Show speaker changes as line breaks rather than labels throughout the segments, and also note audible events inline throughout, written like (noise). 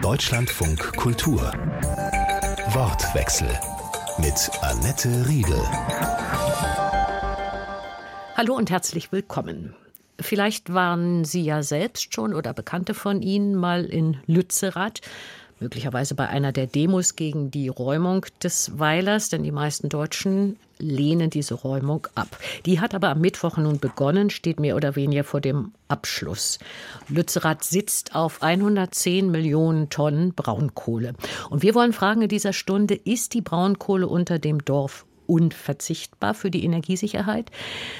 Deutschlandfunk Kultur. Wortwechsel mit Annette Riedel.
Hallo und herzlich willkommen. Vielleicht waren Sie ja selbst schon oder Bekannte von Ihnen mal in Lützerath möglicherweise bei einer der Demos gegen die Räumung des Weilers, denn die meisten Deutschen lehnen diese Räumung ab. Die hat aber am Mittwoch nun begonnen, steht mehr oder weniger vor dem Abschluss. Lützerath sitzt auf 110 Millionen Tonnen Braunkohle. Und wir wollen fragen in dieser Stunde, ist die Braunkohle unter dem Dorf unverzichtbar für die Energiesicherheit?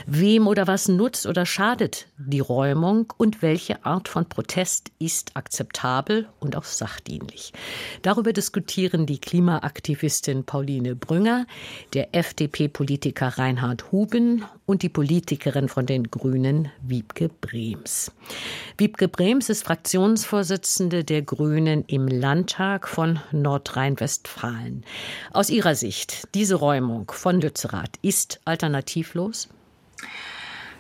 Wem oder was nutzt oder schadet die Räumung und welche Art von Protest ist akzeptabel und auch sachdienlich? Darüber diskutieren die Klimaaktivistin Pauline Brünger, der FDP-Politiker Reinhard Huben und die Politikerin von den Grünen Wiebke Brems. Wiebke Brems ist Fraktionsvorsitzende der Grünen im Landtag von Nordrhein-Westfalen. Aus ihrer Sicht, diese Räumung von Lützerath ist alternativlos?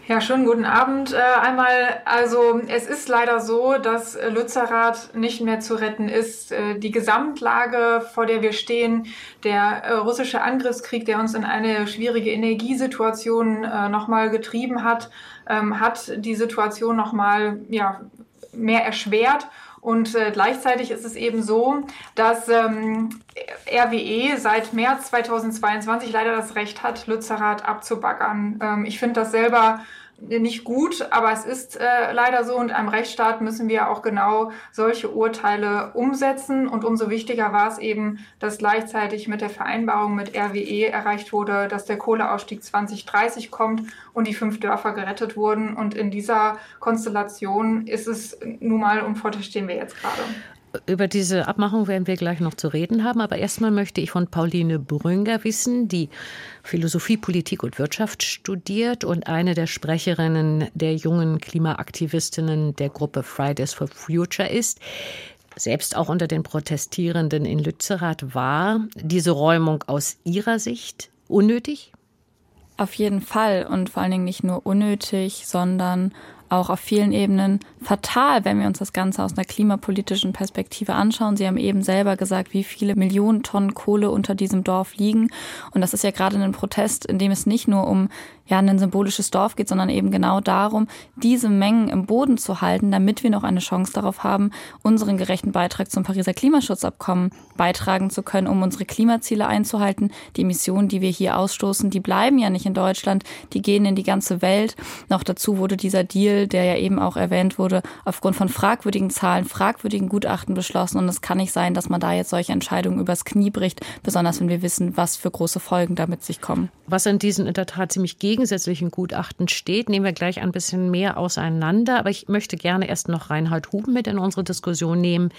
Ja, schönen guten Abend. Äh, einmal, also es ist leider so, dass Lützerath nicht mehr zu retten ist. Äh, die Gesamtlage, vor der wir stehen, der äh, russische Angriffskrieg, der uns in eine schwierige Energiesituation äh, nochmal getrieben hat, ähm, hat die Situation nochmal ja, mehr erschwert. Und äh, gleichzeitig ist es eben so, dass ähm, RWE seit März 2022 leider das Recht hat, Lützerath abzubaggern. Ähm, ich finde das selber nicht gut, aber es ist äh, leider so und einem Rechtsstaat müssen wir auch genau solche Urteile umsetzen und umso wichtiger war es eben, dass gleichzeitig mit der Vereinbarung mit RWE erreicht wurde, dass der Kohleausstieg 2030 kommt und die fünf Dörfer gerettet wurden und in dieser Konstellation ist es nun mal, und vor stehen wir jetzt gerade.
Über diese Abmachung werden wir gleich noch zu reden haben. Aber erstmal möchte ich von Pauline Brünger wissen, die Philosophie, Politik und Wirtschaft studiert und eine der Sprecherinnen der jungen Klimaaktivistinnen der Gruppe Fridays for Future ist. Selbst auch unter den Protestierenden in Lützerath war diese Räumung aus ihrer Sicht unnötig?
Auf jeden Fall und vor allen Dingen nicht nur unnötig, sondern auch auf vielen Ebenen fatal, wenn wir uns das Ganze aus einer klimapolitischen Perspektive anschauen. Sie haben eben selber gesagt, wie viele Millionen Tonnen Kohle unter diesem Dorf liegen. Und das ist ja gerade ein Protest, in dem es nicht nur um ja, ein symbolisches Dorf geht, sondern eben genau darum, diese Mengen im Boden zu halten, damit wir noch eine Chance darauf haben, unseren gerechten Beitrag zum Pariser Klimaschutzabkommen beitragen zu können, um unsere Klimaziele einzuhalten. Die Emissionen, die wir hier ausstoßen, die bleiben ja nicht in Deutschland, die gehen in die ganze Welt. Noch dazu wurde dieser Deal, der ja eben auch erwähnt wurde, aufgrund von fragwürdigen Zahlen, fragwürdigen Gutachten beschlossen. Und es kann nicht sein, dass man da jetzt solche Entscheidungen übers Knie bricht, besonders wenn wir wissen, was für große Folgen damit sich kommen.
Was in diesen in der Tat ziemlich gegensätzlichen Gutachten steht, nehmen wir gleich ein bisschen mehr auseinander. Aber ich möchte gerne erst noch Reinhard Huben mit in unsere Diskussion nehmen,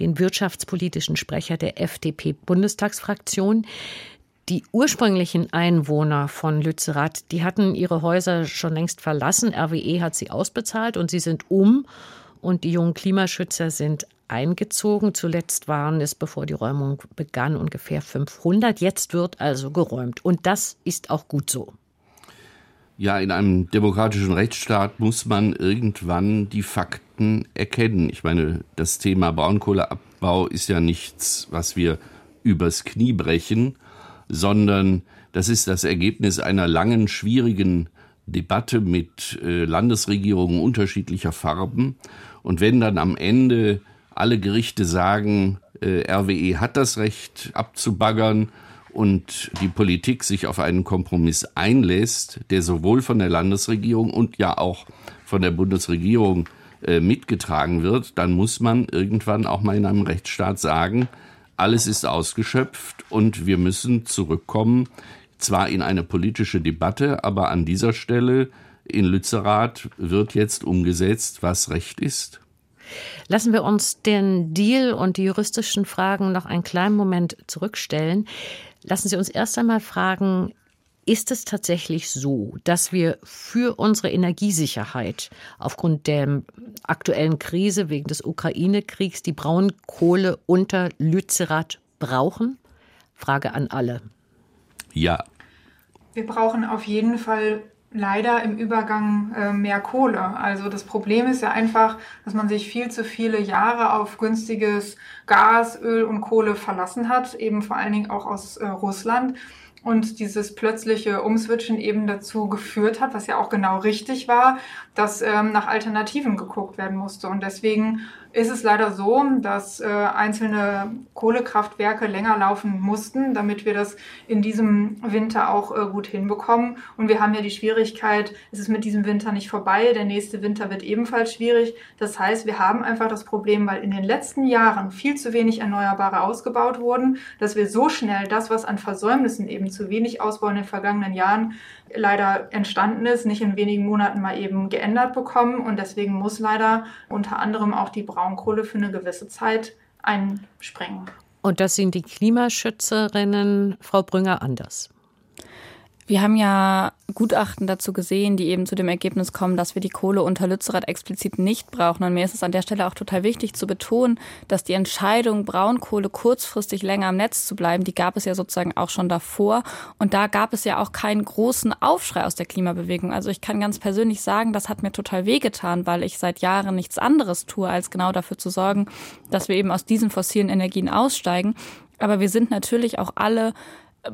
den wirtschaftspolitischen Sprecher der FDP-Bundestagsfraktion. Die ursprünglichen Einwohner von Lützerath, die hatten ihre Häuser schon längst verlassen. RWE hat sie ausbezahlt und sie sind um. Und die jungen Klimaschützer sind eingezogen. Zuletzt waren es, bevor die Räumung begann, ungefähr 500. Jetzt wird also geräumt. Und das ist auch gut so.
Ja, in einem demokratischen Rechtsstaat muss man irgendwann die Fakten erkennen. Ich meine, das Thema Braunkohleabbau ist ja nichts, was wir übers Knie brechen, sondern das ist das Ergebnis einer langen, schwierigen Debatte mit äh, Landesregierungen unterschiedlicher Farben. Und wenn dann am Ende alle Gerichte sagen, äh, RWE hat das Recht abzubaggern und die Politik sich auf einen Kompromiss einlässt, der sowohl von der Landesregierung und ja auch von der Bundesregierung äh, mitgetragen wird, dann muss man irgendwann auch mal in einem Rechtsstaat sagen, alles ist ausgeschöpft und wir müssen zurückkommen, zwar in eine politische Debatte, aber an dieser Stelle in Lützerath wird jetzt umgesetzt, was Recht ist.
Lassen wir uns den Deal und die juristischen Fragen noch einen kleinen Moment zurückstellen. Lassen Sie uns erst einmal fragen, ist es tatsächlich so, dass wir für unsere Energiesicherheit aufgrund der aktuellen Krise wegen des Ukraine-Kriegs die Braunkohle unter Lützerath brauchen? Frage an alle.
Ja.
Wir brauchen auf jeden Fall leider im Übergang äh, mehr Kohle. Also das Problem ist ja einfach, dass man sich viel zu viele Jahre auf günstiges Gas, Öl und Kohle verlassen hat, eben vor allen Dingen auch aus äh, Russland und dieses plötzliche Umswitchen eben dazu geführt hat, was ja auch genau richtig war, dass ähm, nach Alternativen geguckt werden musste. Und deswegen ist es leider so, dass äh, einzelne Kohlekraftwerke länger laufen mussten, damit wir das in diesem Winter auch äh, gut hinbekommen. Und wir haben ja die Schwierigkeit, es ist mit diesem Winter nicht vorbei, der nächste Winter wird ebenfalls schwierig. Das heißt, wir haben einfach das Problem, weil in den letzten Jahren viel zu wenig Erneuerbare ausgebaut wurden, dass wir so schnell das, was an Versäumnissen eben zu wenig Ausbau in den vergangenen Jahren leider entstanden ist, nicht in wenigen Monaten mal eben geändert bekommen. Und deswegen muss leider unter anderem auch die Braunkohle für eine gewisse Zeit einspringen.
Und das sind die Klimaschützerinnen, Frau Brünger, anders.
Wir haben ja Gutachten dazu gesehen, die eben zu dem Ergebnis kommen, dass wir die Kohle unter Lützerath explizit nicht brauchen. Und mir ist es an der Stelle auch total wichtig zu betonen, dass die Entscheidung, Braunkohle kurzfristig länger am Netz zu bleiben, die gab es ja sozusagen auch schon davor. Und da gab es ja auch keinen großen Aufschrei aus der Klimabewegung. Also ich kann ganz persönlich sagen, das hat mir total wehgetan, weil ich seit Jahren nichts anderes tue, als genau dafür zu sorgen, dass wir eben aus diesen fossilen Energien aussteigen. Aber wir sind natürlich auch alle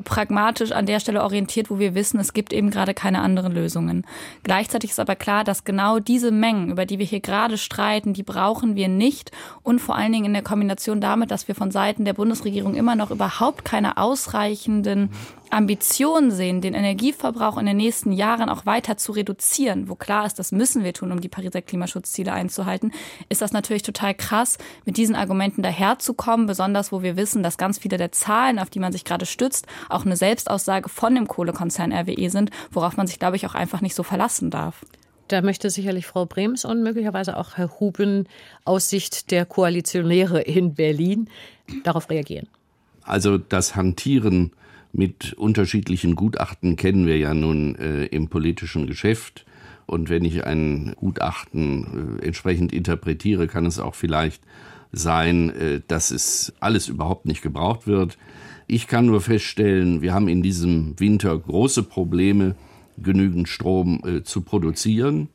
pragmatisch an der Stelle orientiert, wo wir wissen, es gibt eben gerade keine anderen Lösungen. Gleichzeitig ist aber klar, dass genau diese Mengen, über die wir hier gerade streiten, die brauchen wir nicht und vor allen Dingen in der Kombination damit, dass wir von Seiten der Bundesregierung immer noch überhaupt keine ausreichenden Ambitionen sehen, den Energieverbrauch in den nächsten Jahren auch weiter zu reduzieren, wo klar ist, das müssen wir tun, um die Pariser Klimaschutzziele einzuhalten, ist das natürlich total krass, mit diesen Argumenten daherzukommen, besonders wo wir wissen, dass ganz viele der Zahlen, auf die man sich gerade stützt, auch eine Selbstaussage von dem Kohlekonzern RWE sind, worauf man sich, glaube ich, auch einfach nicht so verlassen darf.
Da möchte sicherlich Frau Brems und möglicherweise auch Herr Huben aus Sicht der Koalitionäre in Berlin darauf reagieren.
Also das Hantieren mit unterschiedlichen Gutachten kennen wir ja nun äh, im politischen Geschäft. Und wenn ich ein Gutachten äh, entsprechend interpretiere, kann es auch vielleicht sein, äh, dass es alles überhaupt nicht gebraucht wird. Ich kann nur feststellen, wir haben in diesem Winter große Probleme, genügend Strom äh, zu produzieren.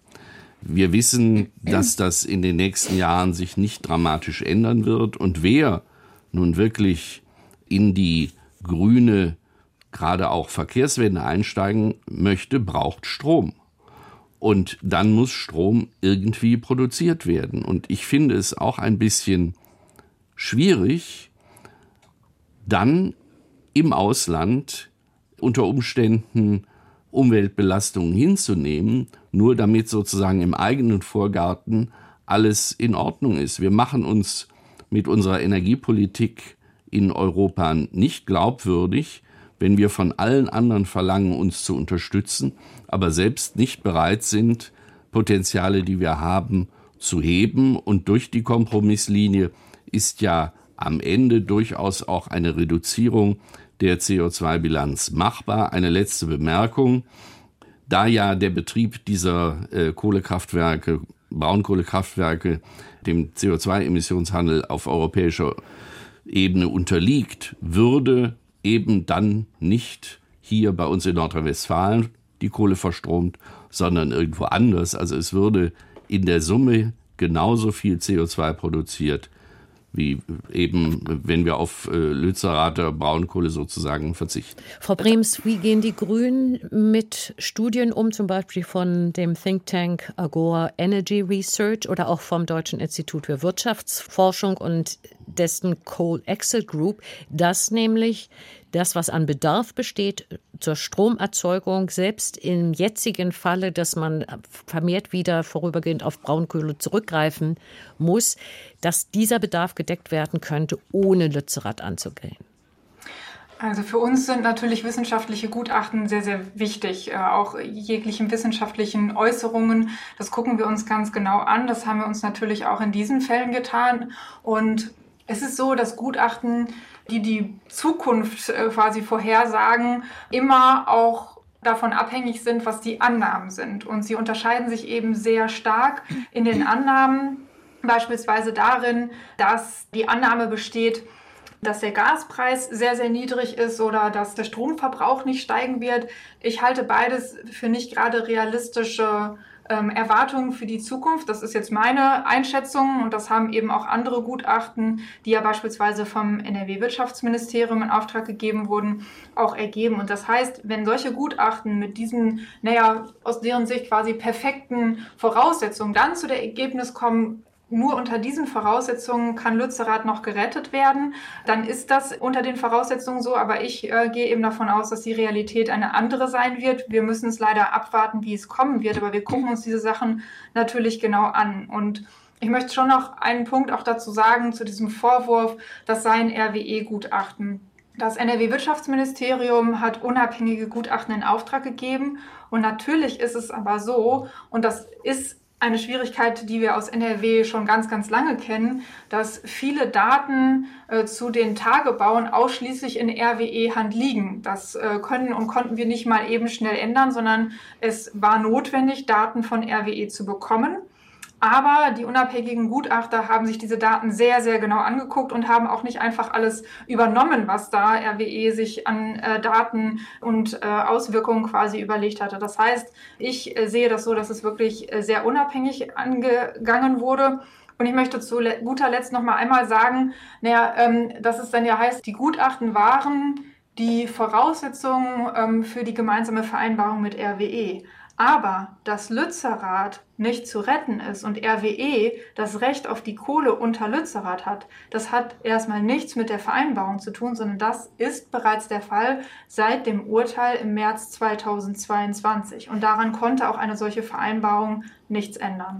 Wir wissen, dass das in den nächsten Jahren sich nicht dramatisch ändern wird. Und wer nun wirklich in die grüne gerade auch Verkehrswende einsteigen möchte, braucht Strom. Und dann muss Strom irgendwie produziert werden. Und ich finde es auch ein bisschen schwierig, dann im Ausland unter Umständen Umweltbelastungen hinzunehmen, nur damit sozusagen im eigenen Vorgarten alles in Ordnung ist. Wir machen uns mit unserer Energiepolitik in Europa nicht glaubwürdig, wenn wir von allen anderen verlangen, uns zu unterstützen, aber selbst nicht bereit sind, Potenziale, die wir haben, zu heben. Und durch die Kompromisslinie ist ja am Ende durchaus auch eine Reduzierung der CO2-Bilanz machbar. Eine letzte Bemerkung. Da ja der Betrieb dieser äh, Kohlekraftwerke, Braunkohlekraftwerke, dem CO2-Emissionshandel auf europäischer Ebene unterliegt, würde eben dann nicht hier bei uns in Nordrhein-Westfalen die Kohle verstromt, sondern irgendwo anders. Also es würde in der Summe genauso viel CO2 produziert, wie eben, wenn wir auf äh, Lützerater Braunkohle sozusagen verzichten.
Frau Brems, wie gehen die Grünen mit Studien um, zum Beispiel von dem Think Tank Agora Energy Research oder auch vom Deutschen Institut für Wirtschaftsforschung und dessen Coal Exit Group, dass nämlich das, was an Bedarf besteht zur Stromerzeugung, selbst im jetzigen Falle, dass man vermehrt wieder vorübergehend auf Braunkohle zurückgreifen muss, dass dieser Bedarf gedeckt werden könnte, ohne Lützerath anzugehen.
Also für uns sind natürlich wissenschaftliche Gutachten sehr, sehr wichtig. Äh, auch jeglichen wissenschaftlichen Äußerungen, das gucken wir uns ganz genau an. Das haben wir uns natürlich auch in diesen Fällen getan. Und es ist so, dass Gutachten, die die Zukunft äh, quasi vorhersagen, immer auch davon abhängig sind, was die Annahmen sind. Und sie unterscheiden sich eben sehr stark in den Annahmen, beispielsweise darin, dass die Annahme besteht, dass der Gaspreis sehr, sehr niedrig ist oder dass der Stromverbrauch nicht steigen wird. Ich halte beides für nicht gerade realistische ähm, Erwartungen für die Zukunft. Das ist jetzt meine Einschätzung und das haben eben auch andere Gutachten, die ja beispielsweise vom NRW-Wirtschaftsministerium in Auftrag gegeben wurden, auch ergeben. Und das heißt, wenn solche Gutachten mit diesen, naja, aus deren Sicht quasi perfekten Voraussetzungen dann zu der Ergebnis kommen, nur unter diesen Voraussetzungen kann Lützerath noch gerettet werden. Dann ist das unter den Voraussetzungen so, aber ich äh, gehe eben davon aus, dass die Realität eine andere sein wird. Wir müssen es leider abwarten, wie es kommen wird, aber wir gucken uns diese Sachen natürlich genau an. Und ich möchte schon noch einen Punkt auch dazu sagen, zu diesem Vorwurf, das sei ein RWE-Gutachten. Das NRW-Wirtschaftsministerium hat unabhängige Gutachten in Auftrag gegeben. Und natürlich ist es aber so, und das ist eine Schwierigkeit, die wir aus NRW schon ganz, ganz lange kennen, dass viele Daten äh, zu den Tagebauen ausschließlich in RWE-Hand liegen. Das äh, können und konnten wir nicht mal eben schnell ändern, sondern es war notwendig, Daten von RWE zu bekommen. Aber die unabhängigen Gutachter haben sich diese Daten sehr, sehr genau angeguckt und haben auch nicht einfach alles übernommen, was da RWE sich an äh, Daten und äh, Auswirkungen quasi überlegt hatte. Das heißt, ich äh, sehe das so, dass es wirklich äh, sehr unabhängig angegangen wurde. Und ich möchte zu guter Letzt noch mal einmal sagen, naja, ähm, dass es dann ja heißt, die Gutachten waren die Voraussetzungen ähm, für die gemeinsame Vereinbarung mit RWE. Aber dass Lützerath nicht zu retten ist und RWE das Recht auf die Kohle unter Lützerath hat, das hat erstmal nichts mit der Vereinbarung zu tun, sondern das ist bereits der Fall seit dem Urteil im März 2022. Und daran konnte auch eine solche Vereinbarung nichts ändern.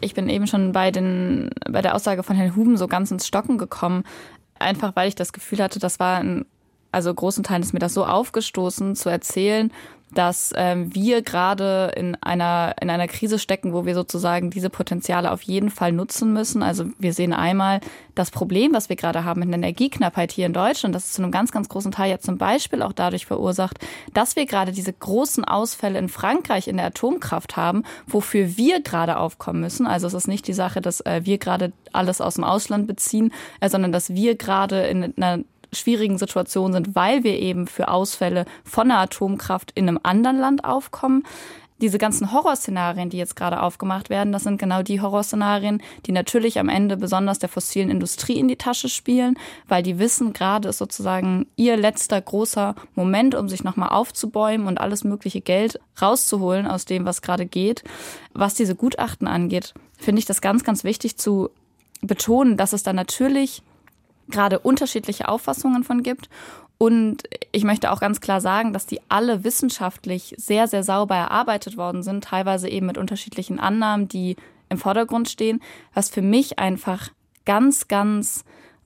Ich bin eben schon bei, den, bei der Aussage von Herrn Huben so ganz ins Stocken gekommen, einfach weil ich das Gefühl hatte, das war ein also großen Teilen ist mir das so aufgestoßen, zu erzählen, dass ähm, wir gerade in einer, in einer Krise stecken, wo wir sozusagen diese Potenziale auf jeden Fall nutzen müssen. Also wir sehen einmal das Problem, was wir gerade haben mit der Energieknappheit hier in Deutschland. Das ist zu einem ganz, ganz großen Teil ja zum Beispiel auch dadurch verursacht, dass wir gerade diese großen Ausfälle in Frankreich in der Atomkraft haben, wofür wir gerade aufkommen müssen. Also es ist nicht die Sache, dass äh, wir gerade alles aus dem Ausland beziehen, äh, sondern dass wir gerade in einer schwierigen Situation sind, weil wir eben für Ausfälle von der Atomkraft in einem anderen Land aufkommen. Diese ganzen Horrorszenarien, die jetzt gerade aufgemacht werden, das sind genau die Horrorszenarien, die natürlich am Ende besonders der fossilen Industrie in die Tasche spielen, weil die wissen, gerade ist sozusagen ihr letzter großer Moment, um sich nochmal aufzubäumen und alles mögliche Geld rauszuholen aus dem, was gerade geht. Was diese Gutachten angeht, finde ich das ganz, ganz wichtig zu betonen, dass es da natürlich gerade unterschiedliche Auffassungen von gibt. Und ich möchte auch ganz klar sagen, dass die alle wissenschaftlich sehr, sehr sauber erarbeitet worden sind, teilweise eben mit unterschiedlichen Annahmen, die im Vordergrund stehen, was für mich einfach ganz, ganz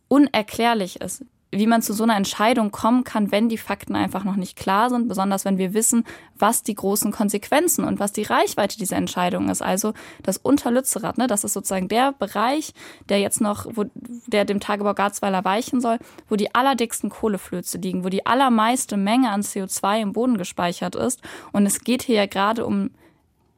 unerklärlich ist wie man zu so einer Entscheidung kommen kann, wenn die Fakten einfach noch nicht klar sind, besonders wenn wir wissen, was die großen Konsequenzen und was die Reichweite dieser Entscheidung ist. Also das Unterlützerath, ne, das ist sozusagen der Bereich, der jetzt noch, wo, der dem Tagebau Garzweiler weichen soll, wo die allerdicksten Kohleflöze liegen, wo die allermeiste Menge an CO2 im Boden gespeichert ist. Und es geht hier ja gerade um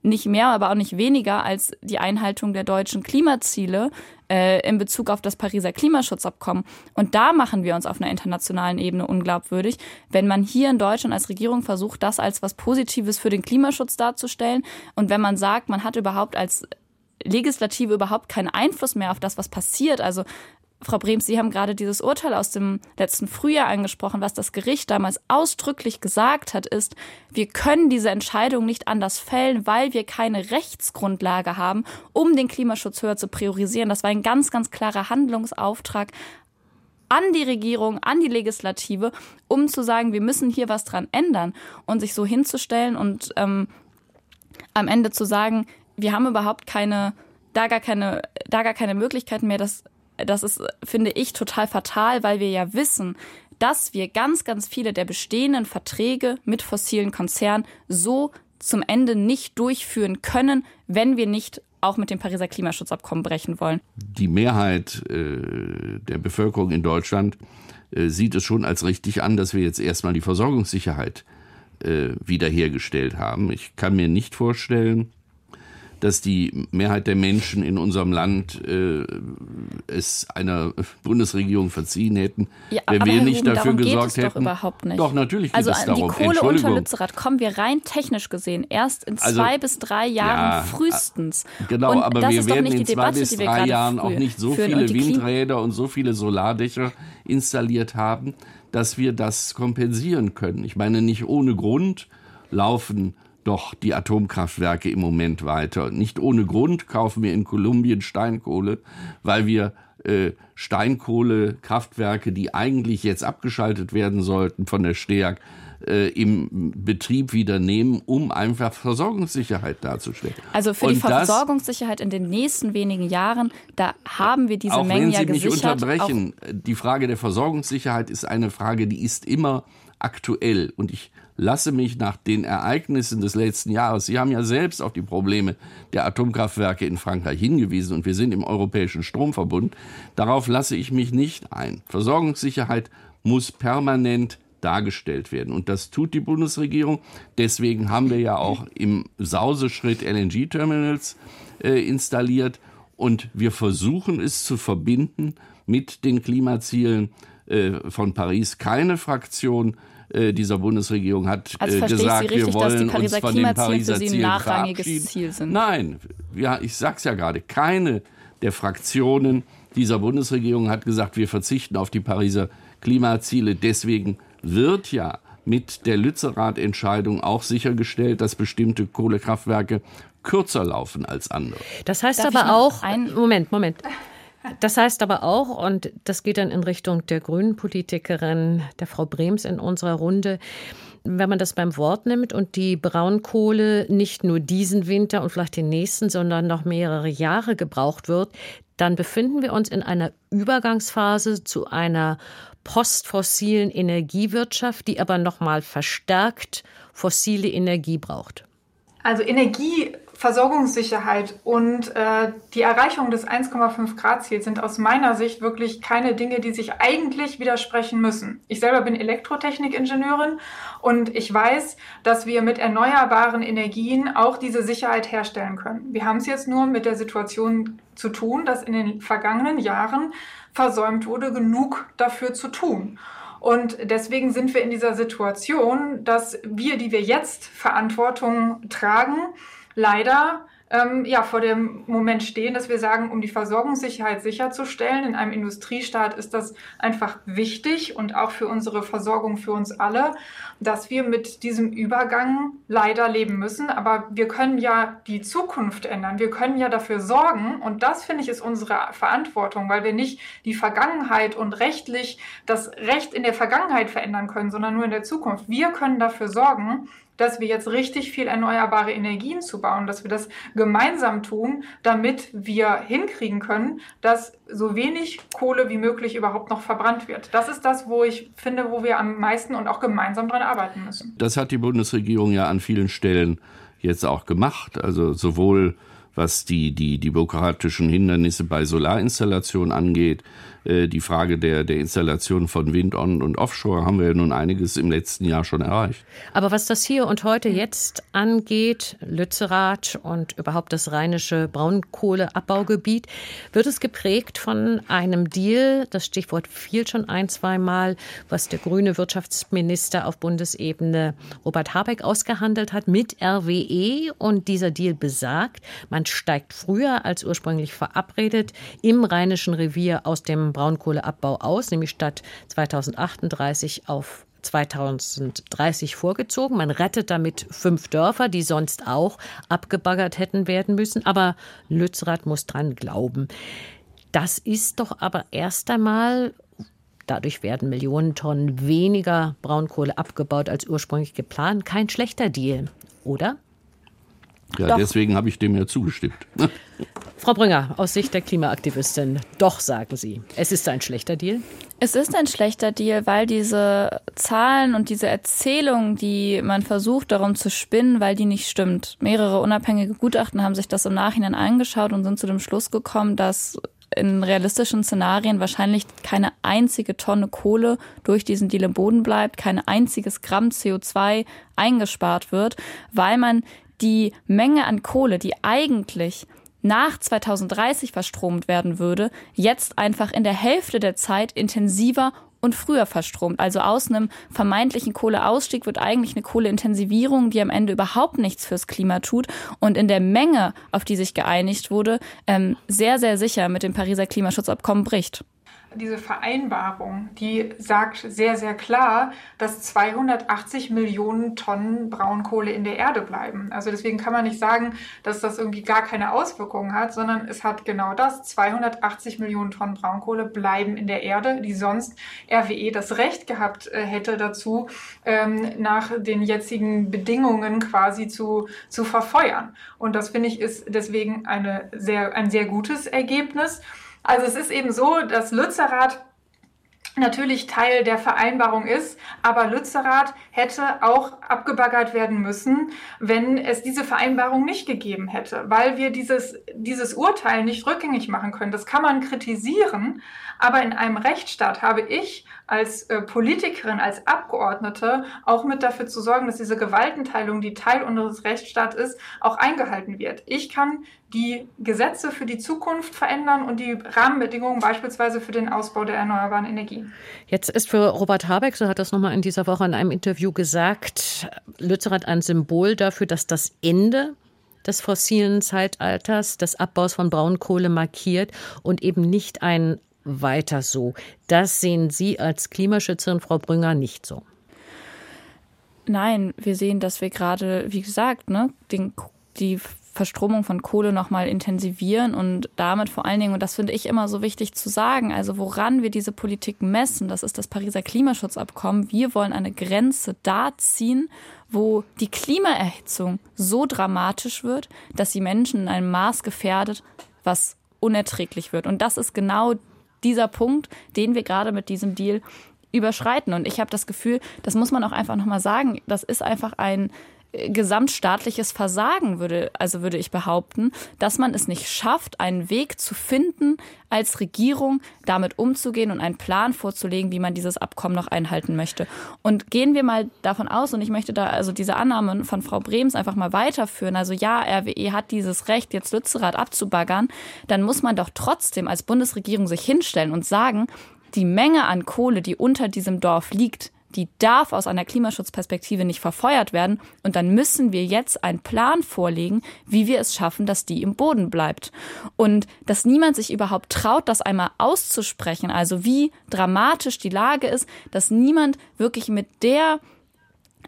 nicht mehr, aber auch nicht weniger als die Einhaltung der deutschen Klimaziele äh, in Bezug auf das Pariser Klimaschutzabkommen. Und da machen wir uns auf einer internationalen Ebene unglaubwürdig, wenn man hier in Deutschland als Regierung versucht, das als was Positives für den Klimaschutz darzustellen und wenn man sagt, man hat überhaupt als Legislative überhaupt keinen Einfluss mehr auf das, was passiert. Also Frau Brems, Sie haben gerade dieses Urteil aus dem letzten Frühjahr angesprochen. Was das Gericht damals ausdrücklich gesagt hat, ist, wir können diese Entscheidung nicht anders fällen, weil wir keine Rechtsgrundlage haben, um den Klimaschutz höher zu priorisieren. Das war ein ganz, ganz klarer Handlungsauftrag an die Regierung, an die Legislative, um zu sagen, wir müssen hier was dran ändern und sich so hinzustellen und ähm, am Ende zu sagen, wir haben überhaupt keine, da gar keine, da gar keine Möglichkeiten mehr, das das ist, finde ich, total fatal, weil wir ja wissen, dass wir ganz, ganz viele der bestehenden Verträge mit fossilen Konzernen so zum Ende nicht durchführen können, wenn wir nicht auch mit dem Pariser Klimaschutzabkommen brechen wollen.
Die Mehrheit äh, der Bevölkerung in Deutschland äh, sieht es schon als richtig an, dass wir jetzt erstmal die Versorgungssicherheit äh, wiederhergestellt haben. Ich kann mir nicht vorstellen, dass die Mehrheit der Menschen in unserem Land äh, es einer Bundesregierung verziehen hätten, ja, wenn wir nicht Ruben, dafür gesorgt hätten.
Doch überhaupt nicht.
Doch natürlich geht
also
es darum.
die Kohle unter Lützerath kommen wir rein technisch gesehen erst in also, zwei bis drei Jahren ja, frühestens.
Genau, und aber wir werden in zwei bis drei Jahren auch nicht so viele Windräder und so viele Solardächer installiert haben, dass wir das kompensieren können. Ich meine, nicht ohne Grund laufen doch die Atomkraftwerke im Moment weiter. Nicht ohne Grund kaufen wir in Kolumbien Steinkohle, weil wir äh, Steinkohlekraftwerke, die eigentlich jetzt abgeschaltet werden sollten von der STEAG, äh, im Betrieb wieder nehmen, um einfach Versorgungssicherheit darzustellen.
Also für Und die Versorgungssicherheit in den nächsten wenigen Jahren, da haben wir diese
auch
Mengen
ja
gesichert.
Wenn Sie mich unterbrechen, die Frage der Versorgungssicherheit ist eine Frage, die ist immer aktuell. Und ich lasse mich nach den Ereignissen des letzten Jahres, Sie haben ja selbst auf die Probleme der Atomkraftwerke in Frankreich hingewiesen und wir sind im europäischen Stromverbund, darauf lasse ich mich nicht ein. Versorgungssicherheit muss permanent dargestellt werden. Und das tut die Bundesregierung. Deswegen haben wir ja auch im Sauseschritt LNG-Terminals äh, installiert. Und wir versuchen es zu verbinden mit den Klimazielen äh, von Paris. Keine Fraktion äh, dieser Bundesregierung hat
also
gesagt,
richtig,
wir wollen
uns
von den Pariser Zielen verabschieden. Nein, ja, ich sag's ja gerade, keine der Fraktionen dieser Bundesregierung hat gesagt, wir verzichten auf die Pariser Klimaziele. Deswegen wird ja mit der Lützerath-Entscheidung auch sichergestellt, dass bestimmte Kohlekraftwerke kürzer laufen als andere.
Das heißt Darf aber auch, Moment, Moment. Das heißt aber auch, und das geht dann in Richtung der grünen Politikerin, der Frau Brems in unserer Runde, wenn man das beim Wort nimmt und die Braunkohle nicht nur diesen Winter und vielleicht den nächsten, sondern noch mehrere Jahre gebraucht wird, dann befinden wir uns in einer Übergangsphase zu einer postfossilen Energiewirtschaft, die aber nochmal verstärkt fossile Energie braucht.
Also Energie Versorgungssicherheit und äh, die Erreichung des 1,5 Grad Ziels sind aus meiner Sicht wirklich keine Dinge, die sich eigentlich widersprechen müssen. Ich selber bin Elektrotechnikingenieurin und ich weiß, dass wir mit erneuerbaren Energien auch diese Sicherheit herstellen können. Wir haben es jetzt nur mit der Situation zu tun, dass in den vergangenen Jahren versäumt wurde, genug dafür zu tun. Und deswegen sind wir in dieser Situation, dass wir, die wir jetzt Verantwortung tragen, leider ähm, ja, vor dem Moment stehen, dass wir sagen, um die Versorgungssicherheit sicherzustellen, in einem Industriestaat ist das einfach wichtig und auch für unsere Versorgung für uns alle, dass wir mit diesem Übergang leider leben müssen. Aber wir können ja die Zukunft ändern. Wir können ja dafür sorgen und das finde ich ist unsere Verantwortung, weil wir nicht die Vergangenheit und rechtlich das Recht in der Vergangenheit verändern können, sondern nur in der Zukunft. Wir können dafür sorgen, dass wir jetzt richtig viel erneuerbare Energien zu bauen, dass wir das gemeinsam tun, damit wir hinkriegen können, dass so wenig Kohle wie möglich überhaupt noch verbrannt wird. Das ist das, wo ich finde, wo wir am meisten und auch gemeinsam dran arbeiten müssen.
Das hat die Bundesregierung ja an vielen Stellen jetzt auch gemacht. Also sowohl was die, die, die bürokratischen Hindernisse bei Solarinstallationen angeht, die Frage der, der Installation von Wind on und Offshore haben wir ja nun einiges im letzten Jahr schon erreicht.
Aber was das hier und heute jetzt angeht, Lützerath und überhaupt das rheinische Braunkohleabbaugebiet, wird es geprägt von einem Deal, das Stichwort fiel schon ein, zweimal, was der grüne Wirtschaftsminister auf Bundesebene Robert Habeck ausgehandelt hat mit RWE. Und dieser Deal besagt, man steigt früher als ursprünglich verabredet im Rheinischen Revier aus dem Braunkohleabbau aus, nämlich statt 2038 auf 2030 vorgezogen. Man rettet damit fünf Dörfer, die sonst auch abgebaggert hätten werden müssen. Aber Lützerath muss dran glauben. Das ist doch aber erst einmal Dadurch werden Millionen Tonnen weniger Braunkohle abgebaut als ursprünglich geplant. Kein schlechter Deal, oder?
Ja, Doch. deswegen habe ich dem ja zugestimmt. (laughs)
Frau Brünger, aus Sicht der Klimaaktivistin, doch sagen Sie, es ist ein schlechter Deal?
Es ist ein schlechter Deal, weil diese Zahlen und diese Erzählung, die man versucht darum zu spinnen, weil die nicht stimmt. Mehrere unabhängige Gutachten haben sich das im Nachhinein angeschaut und sind zu dem Schluss gekommen, dass in realistischen Szenarien wahrscheinlich keine einzige Tonne Kohle durch diesen Deal im Boden bleibt, kein einziges Gramm CO2 eingespart wird, weil man die Menge an Kohle, die eigentlich nach 2030 verstromt werden würde, jetzt einfach in der Hälfte der Zeit intensiver und früher verstromt. Also aus einem vermeintlichen Kohleausstieg wird eigentlich eine Kohleintensivierung, die am Ende überhaupt nichts fürs Klima tut und in der Menge, auf die sich geeinigt wurde, ähm, sehr, sehr sicher mit dem Pariser Klimaschutzabkommen bricht
diese Vereinbarung, die sagt sehr, sehr klar, dass 280 Millionen Tonnen Braunkohle in der Erde bleiben. Also deswegen kann man nicht sagen, dass das irgendwie gar keine Auswirkungen hat, sondern es hat genau das. 280 Millionen Tonnen Braunkohle bleiben in der Erde, die sonst RWE das Recht gehabt äh, hätte dazu, ähm, nach den jetzigen Bedingungen quasi zu, zu verfeuern. Und das finde ich ist deswegen eine sehr, ein sehr gutes Ergebnis. Also es ist eben so, dass Lützerath natürlich Teil der Vereinbarung ist, aber Lützerath hätte auch abgebaggert werden müssen, wenn es diese Vereinbarung nicht gegeben hätte, weil wir dieses, dieses Urteil nicht rückgängig machen können. Das kann man kritisieren, aber in einem Rechtsstaat habe ich als äh, Politikerin, als Abgeordnete auch mit dafür zu sorgen, dass diese Gewaltenteilung, die Teil unseres Rechtsstaats ist, auch eingehalten wird. Ich kann die Gesetze für die Zukunft verändern und die Rahmenbedingungen beispielsweise für den Ausbau der erneuerbaren Energien.
Jetzt ist für Robert Habeck, so hat das nochmal in dieser Woche in einem Interview gesagt, Lützerath ein Symbol dafür, dass das Ende des fossilen Zeitalters, des Abbaus von Braunkohle markiert und eben nicht ein weiter so. Das sehen Sie als Klimaschützerin, Frau Brünger, nicht so.
Nein, wir sehen, dass wir gerade, wie gesagt, ne, den, die Verstromung von Kohle nochmal intensivieren und damit vor allen Dingen, und das finde ich immer so wichtig zu sagen, also woran wir diese Politik messen, das ist das Pariser Klimaschutzabkommen. Wir wollen eine Grenze da ziehen, wo die Klimaerhitzung so dramatisch wird, dass sie Menschen in einem Maß gefährdet, was unerträglich wird. Und das ist genau dieser Punkt, den wir gerade mit diesem Deal überschreiten. Und ich habe das Gefühl, das muss man auch einfach nochmal sagen, das ist einfach ein gesamtstaatliches Versagen, würde, also würde ich behaupten, dass man es nicht schafft, einen Weg zu finden, als Regierung damit umzugehen und einen Plan vorzulegen, wie man dieses Abkommen noch einhalten möchte. Und gehen wir mal davon aus, und ich möchte da also diese Annahmen von Frau Brems einfach mal weiterführen, also ja, RWE hat dieses Recht, jetzt Lützerath abzubaggern, dann muss man doch trotzdem als Bundesregierung sich hinstellen und sagen, die Menge an Kohle, die unter diesem Dorf liegt, die darf aus einer Klimaschutzperspektive nicht verfeuert werden. Und dann müssen wir jetzt einen Plan vorlegen, wie wir es schaffen, dass die im Boden bleibt. Und dass niemand sich überhaupt traut, das einmal auszusprechen, also wie dramatisch die Lage ist, dass niemand wirklich mit der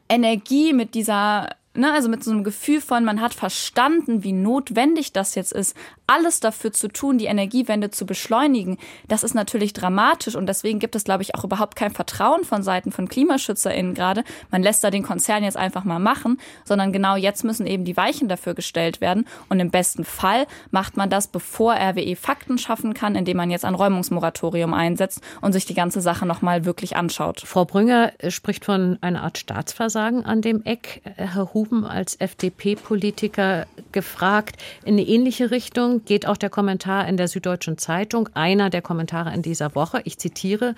Energie, mit dieser Ne, also mit so einem Gefühl von, man hat verstanden, wie notwendig das jetzt ist, alles dafür zu tun, die Energiewende zu beschleunigen. Das ist natürlich dramatisch und deswegen gibt es, glaube ich, auch überhaupt kein Vertrauen von Seiten von KlimaschützerInnen gerade. Man lässt da den Konzern jetzt einfach mal machen, sondern genau jetzt müssen eben die Weichen dafür gestellt werden. Und im besten Fall macht man das, bevor RWE Fakten schaffen kann, indem man jetzt ein Räumungsmoratorium einsetzt und sich die ganze Sache nochmal wirklich anschaut.
Frau Brünger spricht von einer Art Staatsversagen an dem Eck. Herr Huben als FDP-Politiker gefragt. In eine ähnliche Richtung geht auch der Kommentar in der Süddeutschen Zeitung, einer der Kommentare in dieser Woche. Ich zitiere,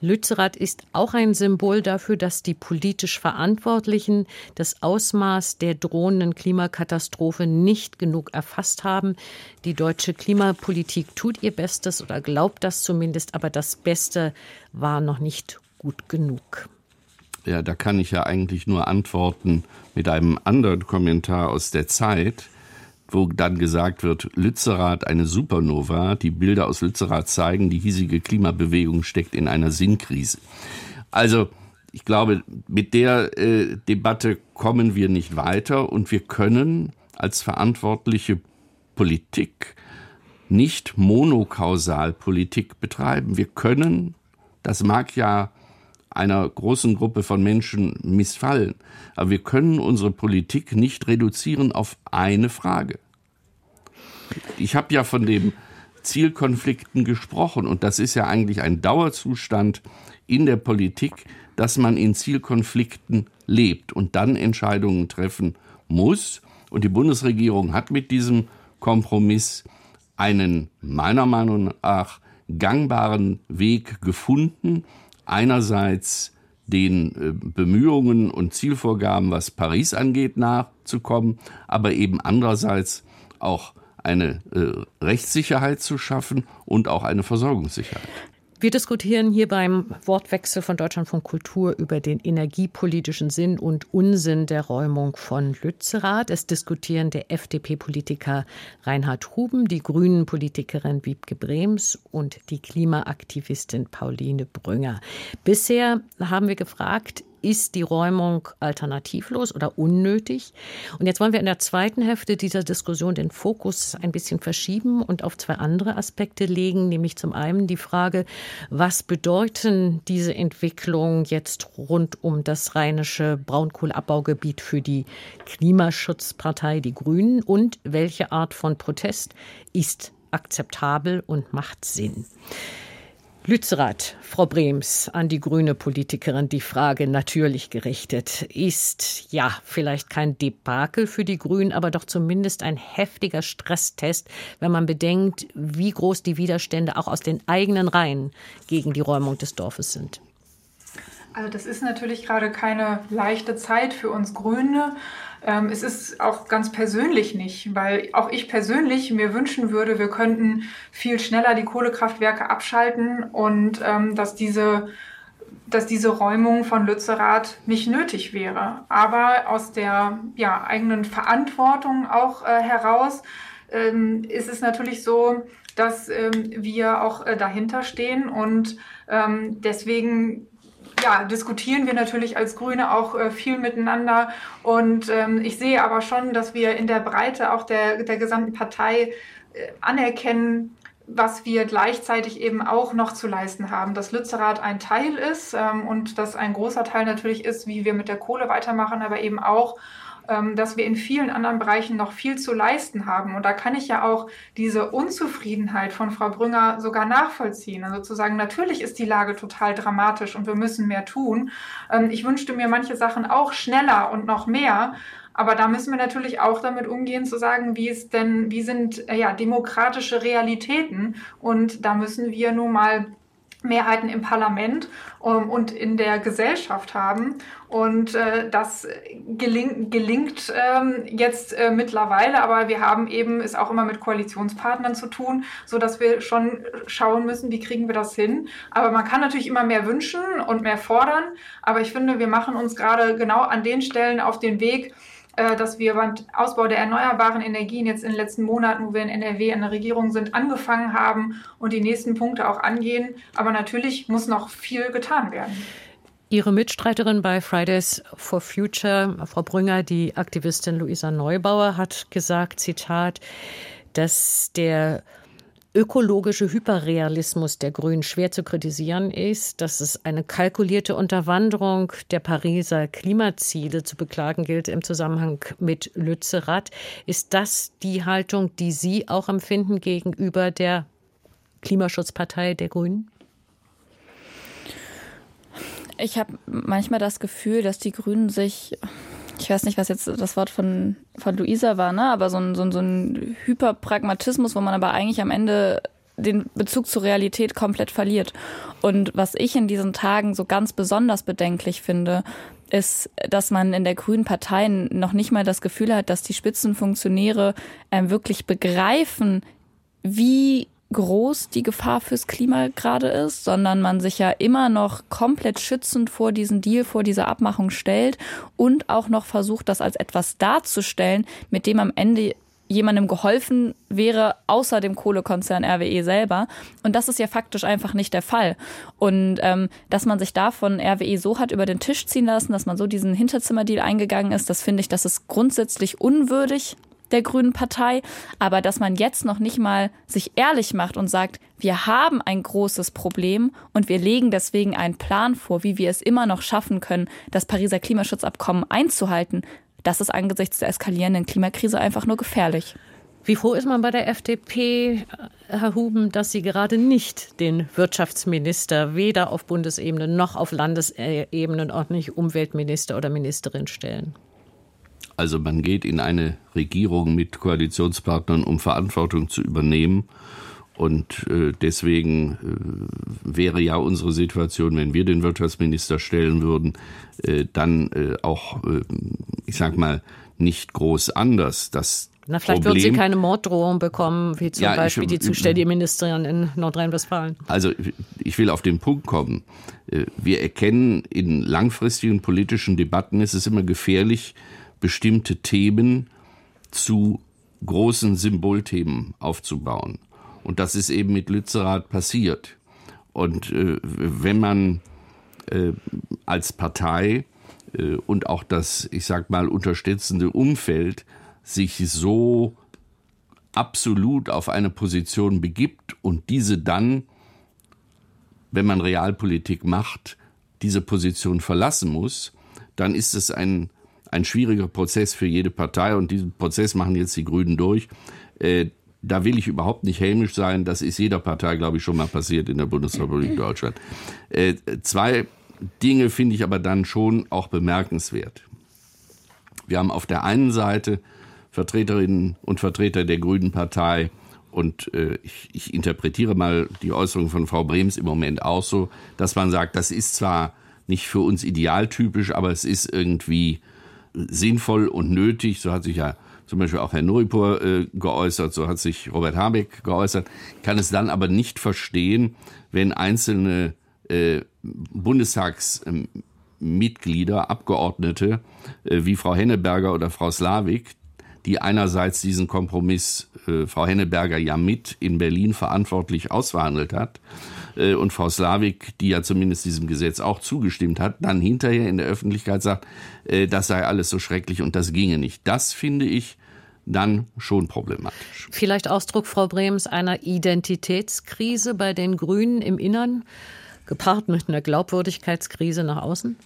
Lützerath ist auch ein Symbol dafür, dass die politisch Verantwortlichen das Ausmaß der drohenden Klimakatastrophe nicht genug erfasst haben. Die deutsche Klimapolitik tut ihr Bestes oder glaubt das zumindest, aber das Beste war noch nicht gut genug.
Ja, da kann ich ja eigentlich nur antworten mit einem anderen Kommentar aus der Zeit, wo dann gesagt wird, Lützerath eine Supernova. Die Bilder aus Lützerath zeigen, die hiesige Klimabewegung steckt in einer Sinnkrise. Also, ich glaube, mit der äh, Debatte kommen wir nicht weiter und wir können als verantwortliche Politik nicht monokausal Politik betreiben. Wir können, das mag ja einer großen Gruppe von Menschen missfallen. Aber wir können unsere Politik nicht reduzieren auf eine Frage. Ich habe ja von den Zielkonflikten gesprochen und das ist ja eigentlich ein Dauerzustand in der Politik, dass man in Zielkonflikten lebt und dann Entscheidungen treffen muss. Und die Bundesregierung hat mit diesem Kompromiss einen meiner Meinung nach gangbaren Weg gefunden, einerseits den äh, Bemühungen und Zielvorgaben, was Paris angeht, nachzukommen, aber eben andererseits auch eine äh, Rechtssicherheit zu schaffen und auch eine Versorgungssicherheit.
Wir diskutieren hier beim Wortwechsel von Deutschlandfunk Kultur über den energiepolitischen Sinn und Unsinn der Räumung von Lützerath. Es diskutieren der FDP-Politiker Reinhard Huben, die Grünen-Politikerin Wiebke Brems und die Klimaaktivistin Pauline Brünger. Bisher haben wir gefragt, ist die Räumung alternativlos oder unnötig? Und jetzt wollen wir in der zweiten Hälfte dieser Diskussion den Fokus ein bisschen verschieben und auf zwei andere Aspekte legen, nämlich zum einen die Frage, was bedeuten diese Entwicklungen jetzt rund um das rheinische Braunkohleabbaugebiet für die Klimaschutzpartei, die Grünen, und welche Art von Protest ist akzeptabel und macht Sinn. Lützerath, Frau Brems, an die grüne Politikerin die Frage natürlich gerichtet. Ist ja vielleicht kein Debakel für die Grünen, aber doch zumindest ein heftiger Stresstest, wenn man bedenkt, wie groß die Widerstände auch aus den eigenen Reihen gegen die Räumung des Dorfes sind.
Also das ist natürlich gerade keine leichte Zeit für uns Grüne. Ähm, es ist auch ganz persönlich nicht, weil auch ich persönlich mir wünschen würde, wir könnten viel schneller die Kohlekraftwerke abschalten und ähm, dass diese dass diese Räumung von Lützerath nicht nötig wäre. Aber aus der ja, eigenen Verantwortung auch äh, heraus ähm, ist es natürlich so, dass ähm, wir auch äh, dahinter stehen und ähm, deswegen ja, diskutieren wir natürlich als Grüne auch äh, viel miteinander. Und ähm, ich sehe aber schon, dass wir in der Breite auch der, der gesamten Partei äh, anerkennen, was wir gleichzeitig eben auch noch zu leisten haben. Dass Lützerath ein Teil ist ähm, und dass ein großer Teil natürlich ist, wie wir mit der Kohle weitermachen, aber eben auch, dass wir in vielen anderen Bereichen noch viel zu leisten haben. Und da kann ich ja auch diese Unzufriedenheit von Frau Brünger sogar nachvollziehen. Also zu sagen, natürlich ist die Lage total dramatisch und wir müssen mehr tun. Ähm, ich wünschte mir manche Sachen auch schneller und noch mehr. Aber da müssen wir natürlich auch damit umgehen, zu sagen, wie ist denn, wie sind äh, ja demokratische Realitäten? Und da müssen wir nun mal Mehrheiten im Parlament ähm, und in der Gesellschaft haben. Und äh, das geling gelingt ähm, jetzt äh, mittlerweile, aber wir haben eben es auch immer mit Koalitionspartnern zu tun, so dass wir schon schauen müssen, wie kriegen wir das hin. Aber man kann natürlich immer mehr wünschen und mehr fordern. Aber ich finde, wir machen uns gerade genau an den Stellen auf den Weg, dass wir beim Ausbau der erneuerbaren Energien jetzt in den letzten Monaten, wo wir in NRW an der Regierung sind, angefangen haben und die nächsten Punkte auch angehen. Aber natürlich muss noch viel getan werden.
Ihre Mitstreiterin bei Fridays for Future, Frau Brünger, die Aktivistin Luisa Neubauer, hat gesagt, Zitat, dass der ökologische Hyperrealismus der Grünen schwer zu kritisieren ist, dass es eine kalkulierte Unterwanderung der Pariser Klimaziele zu beklagen gilt im Zusammenhang mit Lützerath. Ist das die Haltung, die Sie auch empfinden gegenüber der Klimaschutzpartei der Grünen?
Ich habe manchmal das Gefühl, dass die Grünen sich ich weiß nicht, was jetzt das Wort von, von Luisa war, ne? aber so ein, so, ein, so ein Hyperpragmatismus, wo man aber eigentlich am Ende den Bezug zur Realität komplett verliert. Und was ich in diesen Tagen so ganz besonders bedenklich finde, ist, dass man in der Grünen Partei noch nicht mal das Gefühl hat, dass die Spitzenfunktionäre äh, wirklich begreifen, wie groß die Gefahr fürs Klima gerade ist, sondern man sich ja immer noch komplett schützend vor diesen Deal, vor dieser Abmachung stellt und auch noch versucht, das als etwas darzustellen, mit dem am Ende jemandem geholfen wäre, außer dem Kohlekonzern RWE selber. Und das ist ja faktisch einfach nicht der Fall. Und ähm, dass man sich da von RWE so hat über den Tisch ziehen lassen, dass man so diesen Hinterzimmerdeal eingegangen ist, das finde ich, das ist grundsätzlich unwürdig der Grünen Partei, aber dass man jetzt noch nicht mal sich ehrlich macht und sagt, wir haben ein großes Problem und wir legen deswegen einen Plan vor, wie wir es immer noch schaffen können, das Pariser Klimaschutzabkommen einzuhalten, das ist angesichts der eskalierenden Klimakrise einfach nur gefährlich.
Wie froh ist man bei der FDP, Herr Huben, dass Sie gerade nicht den Wirtschaftsminister weder auf Bundesebene noch auf Landesebene und auch nicht Umweltminister oder Ministerin stellen?
Also man geht in eine Regierung mit Koalitionspartnern, um Verantwortung zu übernehmen. Und äh, deswegen äh, wäre ja unsere Situation, wenn wir den Wirtschaftsminister stellen würden, äh, dann auch, ich sag mal, nicht groß anders. Das
Na, vielleicht
Problem,
würden Sie keine Morddrohung bekommen, wie zum
Ja, ich-
Beispiel die zuständige Ministerin in Nordrhein-Westfalen.
Also ich will auf den Punkt kommen. Wir erkennen in langfristigen politischen Debatten ist es immer gefährlich, bestimmte Themen zu großen Symbolthemen aufzubauen. Und das ist eben mit Lützerath passiert. Und äh, wenn man äh, als Partei äh, und auch das, ich sag mal, unterstützende Umfeld sich so absolut auf eine Position begibt und diese dann, wenn man Realpolitik macht, diese Position verlassen muss, dann ist es ein, ein schwieriger Prozess für jede Partei und diesen Prozess machen jetzt die Grünen durch. Äh, da will ich überhaupt nicht hämisch sein. Das ist jeder Partei, glaube ich, schon mal passiert in der Bundesrepublik Deutschland. Äh, zwei Dinge finde ich aber dann schon auch bemerkenswert. Wir haben auf der einen Seite Vertreterinnen und Vertreter der Grünen Partei und äh, ich, ich interpretiere mal die Äußerung von Frau Brems im Moment auch so, dass man sagt, das ist zwar nicht für uns idealtypisch, aber es ist irgendwie sinnvoll und nötig. So hat sich ja zum Beispiel auch Herr Nuripur äh, geäußert, so hat sich Robert Habeck geäußert, kann es dann aber nicht verstehen, wenn einzelne äh, Bundestagsmitglieder, Abgeordnete äh, wie Frau Henneberger oder Frau Slavik, die einerseits diesen Kompromiss äh, Frau Henneberger ja mit in Berlin verantwortlich ausverhandelt hat äh, und Frau Slavik, die ja zumindest diesem Gesetz auch zugestimmt hat, dann hinterher in der Öffentlichkeit sagt, äh, das sei alles so schrecklich und das ginge nicht. Das finde ich dann schon problematisch.
Vielleicht Ausdruck, Frau Brems, einer Identitätskrise bei den Grünen im Innern, gepaart mit einer Glaubwürdigkeitskrise nach außen?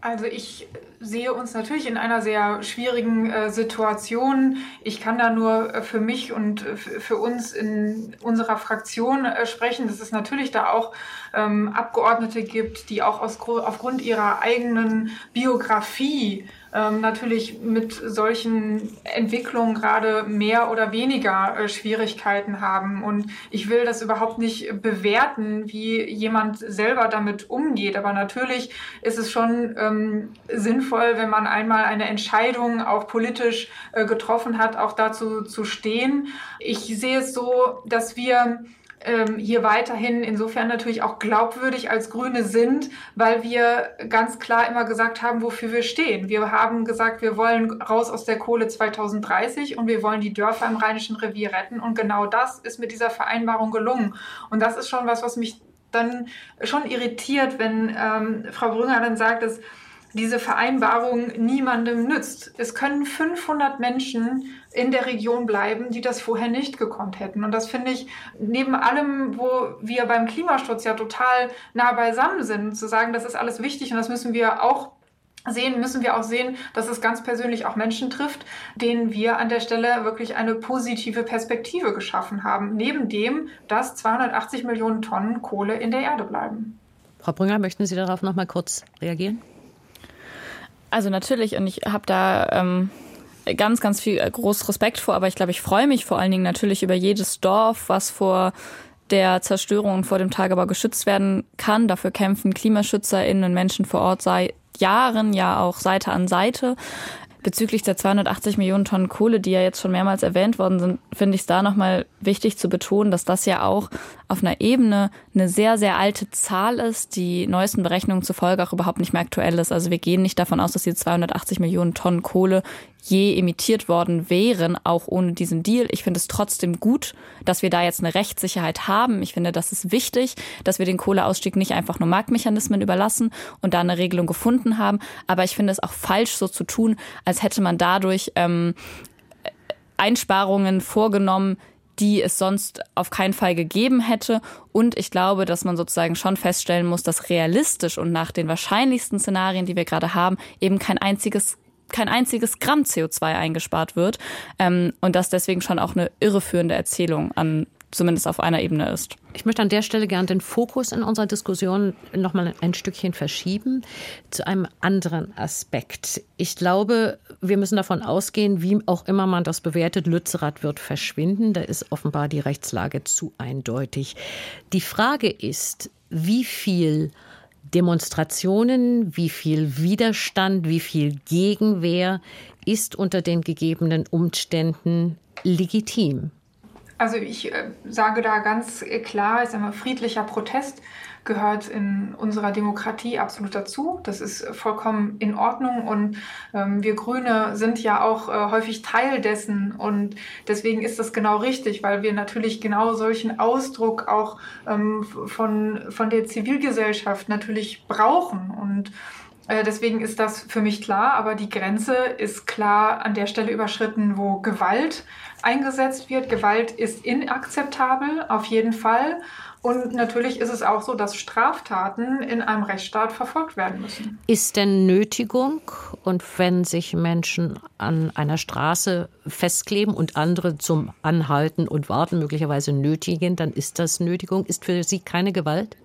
Also ich sehe uns natürlich in einer sehr schwierigen äh, Situation. Ich kann da nur äh, für mich und äh, für uns in unserer Fraktion äh, sprechen, dass es natürlich da auch ähm, Abgeordnete gibt, die auch aus, aufgrund ihrer eigenen Biografie ähm, natürlich mit solchen Entwicklungen gerade mehr oder weniger äh, Schwierigkeiten haben. Und ich will das überhaupt nicht bewerten, wie jemand selber damit umgeht. Aber natürlich ist es schon ähm, sinnvoll, wenn man einmal eine Entscheidung auch politisch äh, getroffen hat, auch dazu zu stehen. Ich sehe es so, dass wir ähm, hier weiterhin insofern natürlich auch glaubwürdig als Grüne sind, weil wir ganz klar immer gesagt haben, wofür wir stehen. Wir haben gesagt, wir wollen raus aus der Kohle 2030 und wir wollen die Dörfer im Rheinischen Revier retten. Und genau das ist mit dieser Vereinbarung gelungen. Und das ist schon was, was mich dann schon irritiert, wenn ähm, Frau Brünger dann sagt, dass diese Vereinbarung niemandem nützt. Es können 500 Menschen in der Region bleiben, die das vorher nicht gekonnt hätten. Und das finde ich neben allem, wo wir beim Klimaschutz ja total nah beisammen sind, zu sagen, das ist alles wichtig und das müssen wir auch sehen, müssen wir auch sehen, dass es ganz persönlich auch Menschen trifft, denen wir an der Stelle wirklich eine positive Perspektive geschaffen haben, neben dem, dass 280 Millionen Tonnen Kohle in der Erde bleiben.
Frau Brünger, möchten Sie darauf noch mal kurz reagieren?
Also natürlich, und ich habe da ähm, ganz, ganz viel äh, groß Respekt vor, aber ich glaube, ich freue mich vor allen Dingen natürlich über jedes Dorf, was vor der Zerstörung und vor dem Tagebau geschützt werden kann. Dafür kämpfen KlimaschützerInnen und Menschen vor Ort seit Jahren, ja auch Seite an Seite. Bezüglich der 280 Millionen Tonnen Kohle, die ja jetzt schon mehrmals erwähnt worden sind, finde ich es da nochmal wichtig zu betonen, dass das ja auch auf einer Ebene eine sehr, sehr alte Zahl ist, die neuesten Berechnungen zufolge auch überhaupt nicht mehr aktuell ist. Also wir gehen nicht davon aus, dass die 280 Millionen Tonnen Kohle je emittiert worden wären, auch ohne diesen Deal. Ich finde es trotzdem gut, dass wir da jetzt eine Rechtssicherheit haben. Ich finde, das ist wichtig, dass wir den Kohleausstieg nicht einfach nur Marktmechanismen überlassen und da eine Regelung gefunden haben. Aber ich finde es auch falsch, so zu tun, als hätte man dadurch ähm, Einsparungen vorgenommen, die es sonst auf keinen Fall gegeben hätte. Und ich glaube, dass man sozusagen schon feststellen muss, dass realistisch und nach den wahrscheinlichsten Szenarien, die wir gerade haben, eben kein einziges kein einziges Gramm CO2 eingespart wird ähm, und dass deswegen schon auch eine irreführende Erzählung an zumindest auf einer Ebene ist.
Ich möchte an der Stelle gerne den Fokus in unserer Diskussion noch mal ein Stückchen verschieben zu einem anderen Aspekt. Ich glaube, wir müssen davon ausgehen, wie auch immer man das bewertet, Lützerath wird verschwinden. Da ist offenbar die Rechtslage zu eindeutig. Die Frage ist, wie viel Demonstrationen, wie viel Widerstand, wie viel Gegenwehr ist unter den gegebenen Umständen legitim?
Also ich äh, sage da ganz klar, ist einmal friedlicher Protest gehört in unserer Demokratie absolut dazu. Das ist vollkommen in Ordnung und ähm, wir Grüne sind ja auch äh, häufig Teil dessen und deswegen ist das genau richtig, weil wir natürlich genau solchen Ausdruck auch ähm, von, von der Zivilgesellschaft natürlich brauchen und äh, Deswegen ist das für mich klar, aber die Grenze ist klar an der Stelle überschritten, wo Gewalt eingesetzt wird. Gewalt ist inakzeptabel, auf jeden Fall. Und natürlich ist es auch so, dass Straftaten in einem Rechtsstaat verfolgt werden müssen.
Ist denn Nötigung und wenn sich Menschen an einer Straße festkleben und andere zum Anhalten und Warten möglicherweise nötigen, dann ist das Nötigung? Ist für Sie keine Gewalt?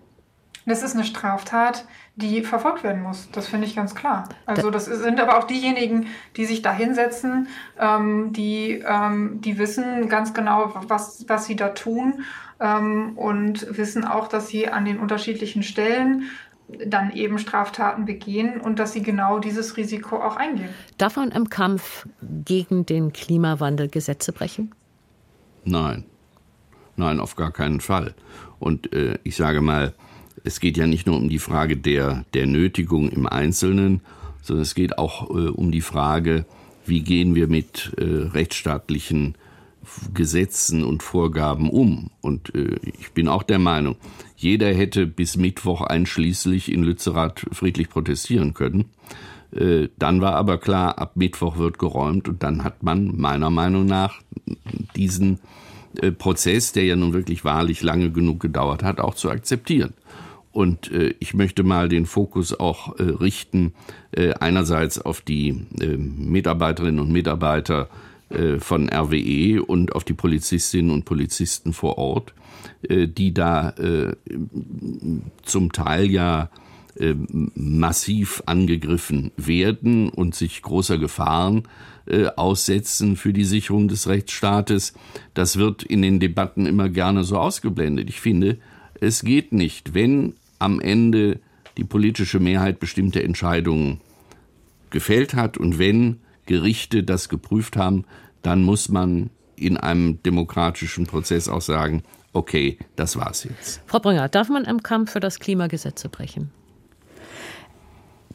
Das ist eine Straftat, die verfolgt werden muss. Das finde ich ganz klar. Also das sind aber auch diejenigen, die sich da hinsetzen, ähm, die, ähm, die wissen ganz genau, was, was sie da tun ähm, und wissen auch, dass sie an den unterschiedlichen Stellen dann eben Straftaten begehen und dass sie genau dieses Risiko auch eingehen.
Darf man im Kampf gegen den Klimawandel Gesetze brechen?
Nein. Nein, auf gar keinen Fall. Und äh, ich sage mal, es geht ja nicht nur um die Frage der, der Nötigung im Einzelnen, sondern es geht auch äh, um die Frage, wie gehen wir mit äh, rechtsstaatlichen Gesetzen und Vorgaben um. Und äh, ich bin auch der Meinung, jeder hätte bis Mittwoch einschließlich in Lützerath friedlich protestieren können. Äh, dann war aber klar, ab Mittwoch wird geräumt und dann hat man meiner Meinung nach diesen äh, Prozess, der ja nun wirklich wahrlich lange genug gedauert hat, auch zu akzeptieren. Und äh, ich möchte mal den Fokus auch äh, richten, äh, einerseits auf die äh, Mitarbeiterinnen und Mitarbeiter äh, von RWE und auf die Polizistinnen und Polizisten vor Ort, äh, die da zum Teil ja massiv angegriffen werden und sich großer Gefahren aussetzen für die Sicherung des Rechtsstaates. Das wird in den Debatten immer gerne so ausgeblendet. Ich finde, es geht nicht, wenn am Ende die politische Mehrheit bestimmte Entscheidungen gefällt hat und wenn Gerichte das geprüft haben, dann muss man in einem demokratischen Prozess auch sagen, okay, das war's jetzt.
Frau Brünger, darf man im Kampf für das Klimagesetze brechen?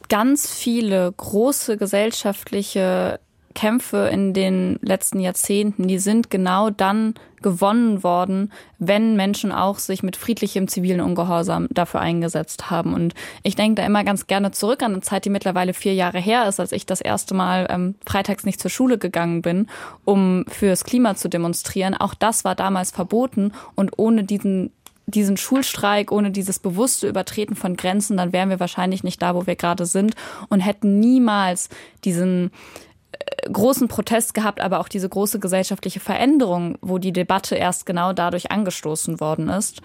Ganz viele große gesellschaftliche Kämpfe in den letzten Jahrzehnten, die sind genau dann gewonnen worden, wenn Menschen auch sich mit friedlichem zivilen Ungehorsam dafür eingesetzt haben. Und ich denke da immer ganz gerne zurück an eine Zeit, die mittlerweile vier Jahre her ist, als ich das erste Mal ähm, freitags nicht zur Schule gegangen bin, um fürs Klima zu demonstrieren. Auch das war damals verboten und ohne diesen diesen Schulstreik, ohne dieses bewusste Übertreten von Grenzen, dann wären wir wahrscheinlich nicht da, wo wir gerade sind und hätten niemals diesen großen Protest gehabt, aber auch diese große gesellschaftliche Veränderung, wo die Debatte erst genau dadurch angestoßen worden ist.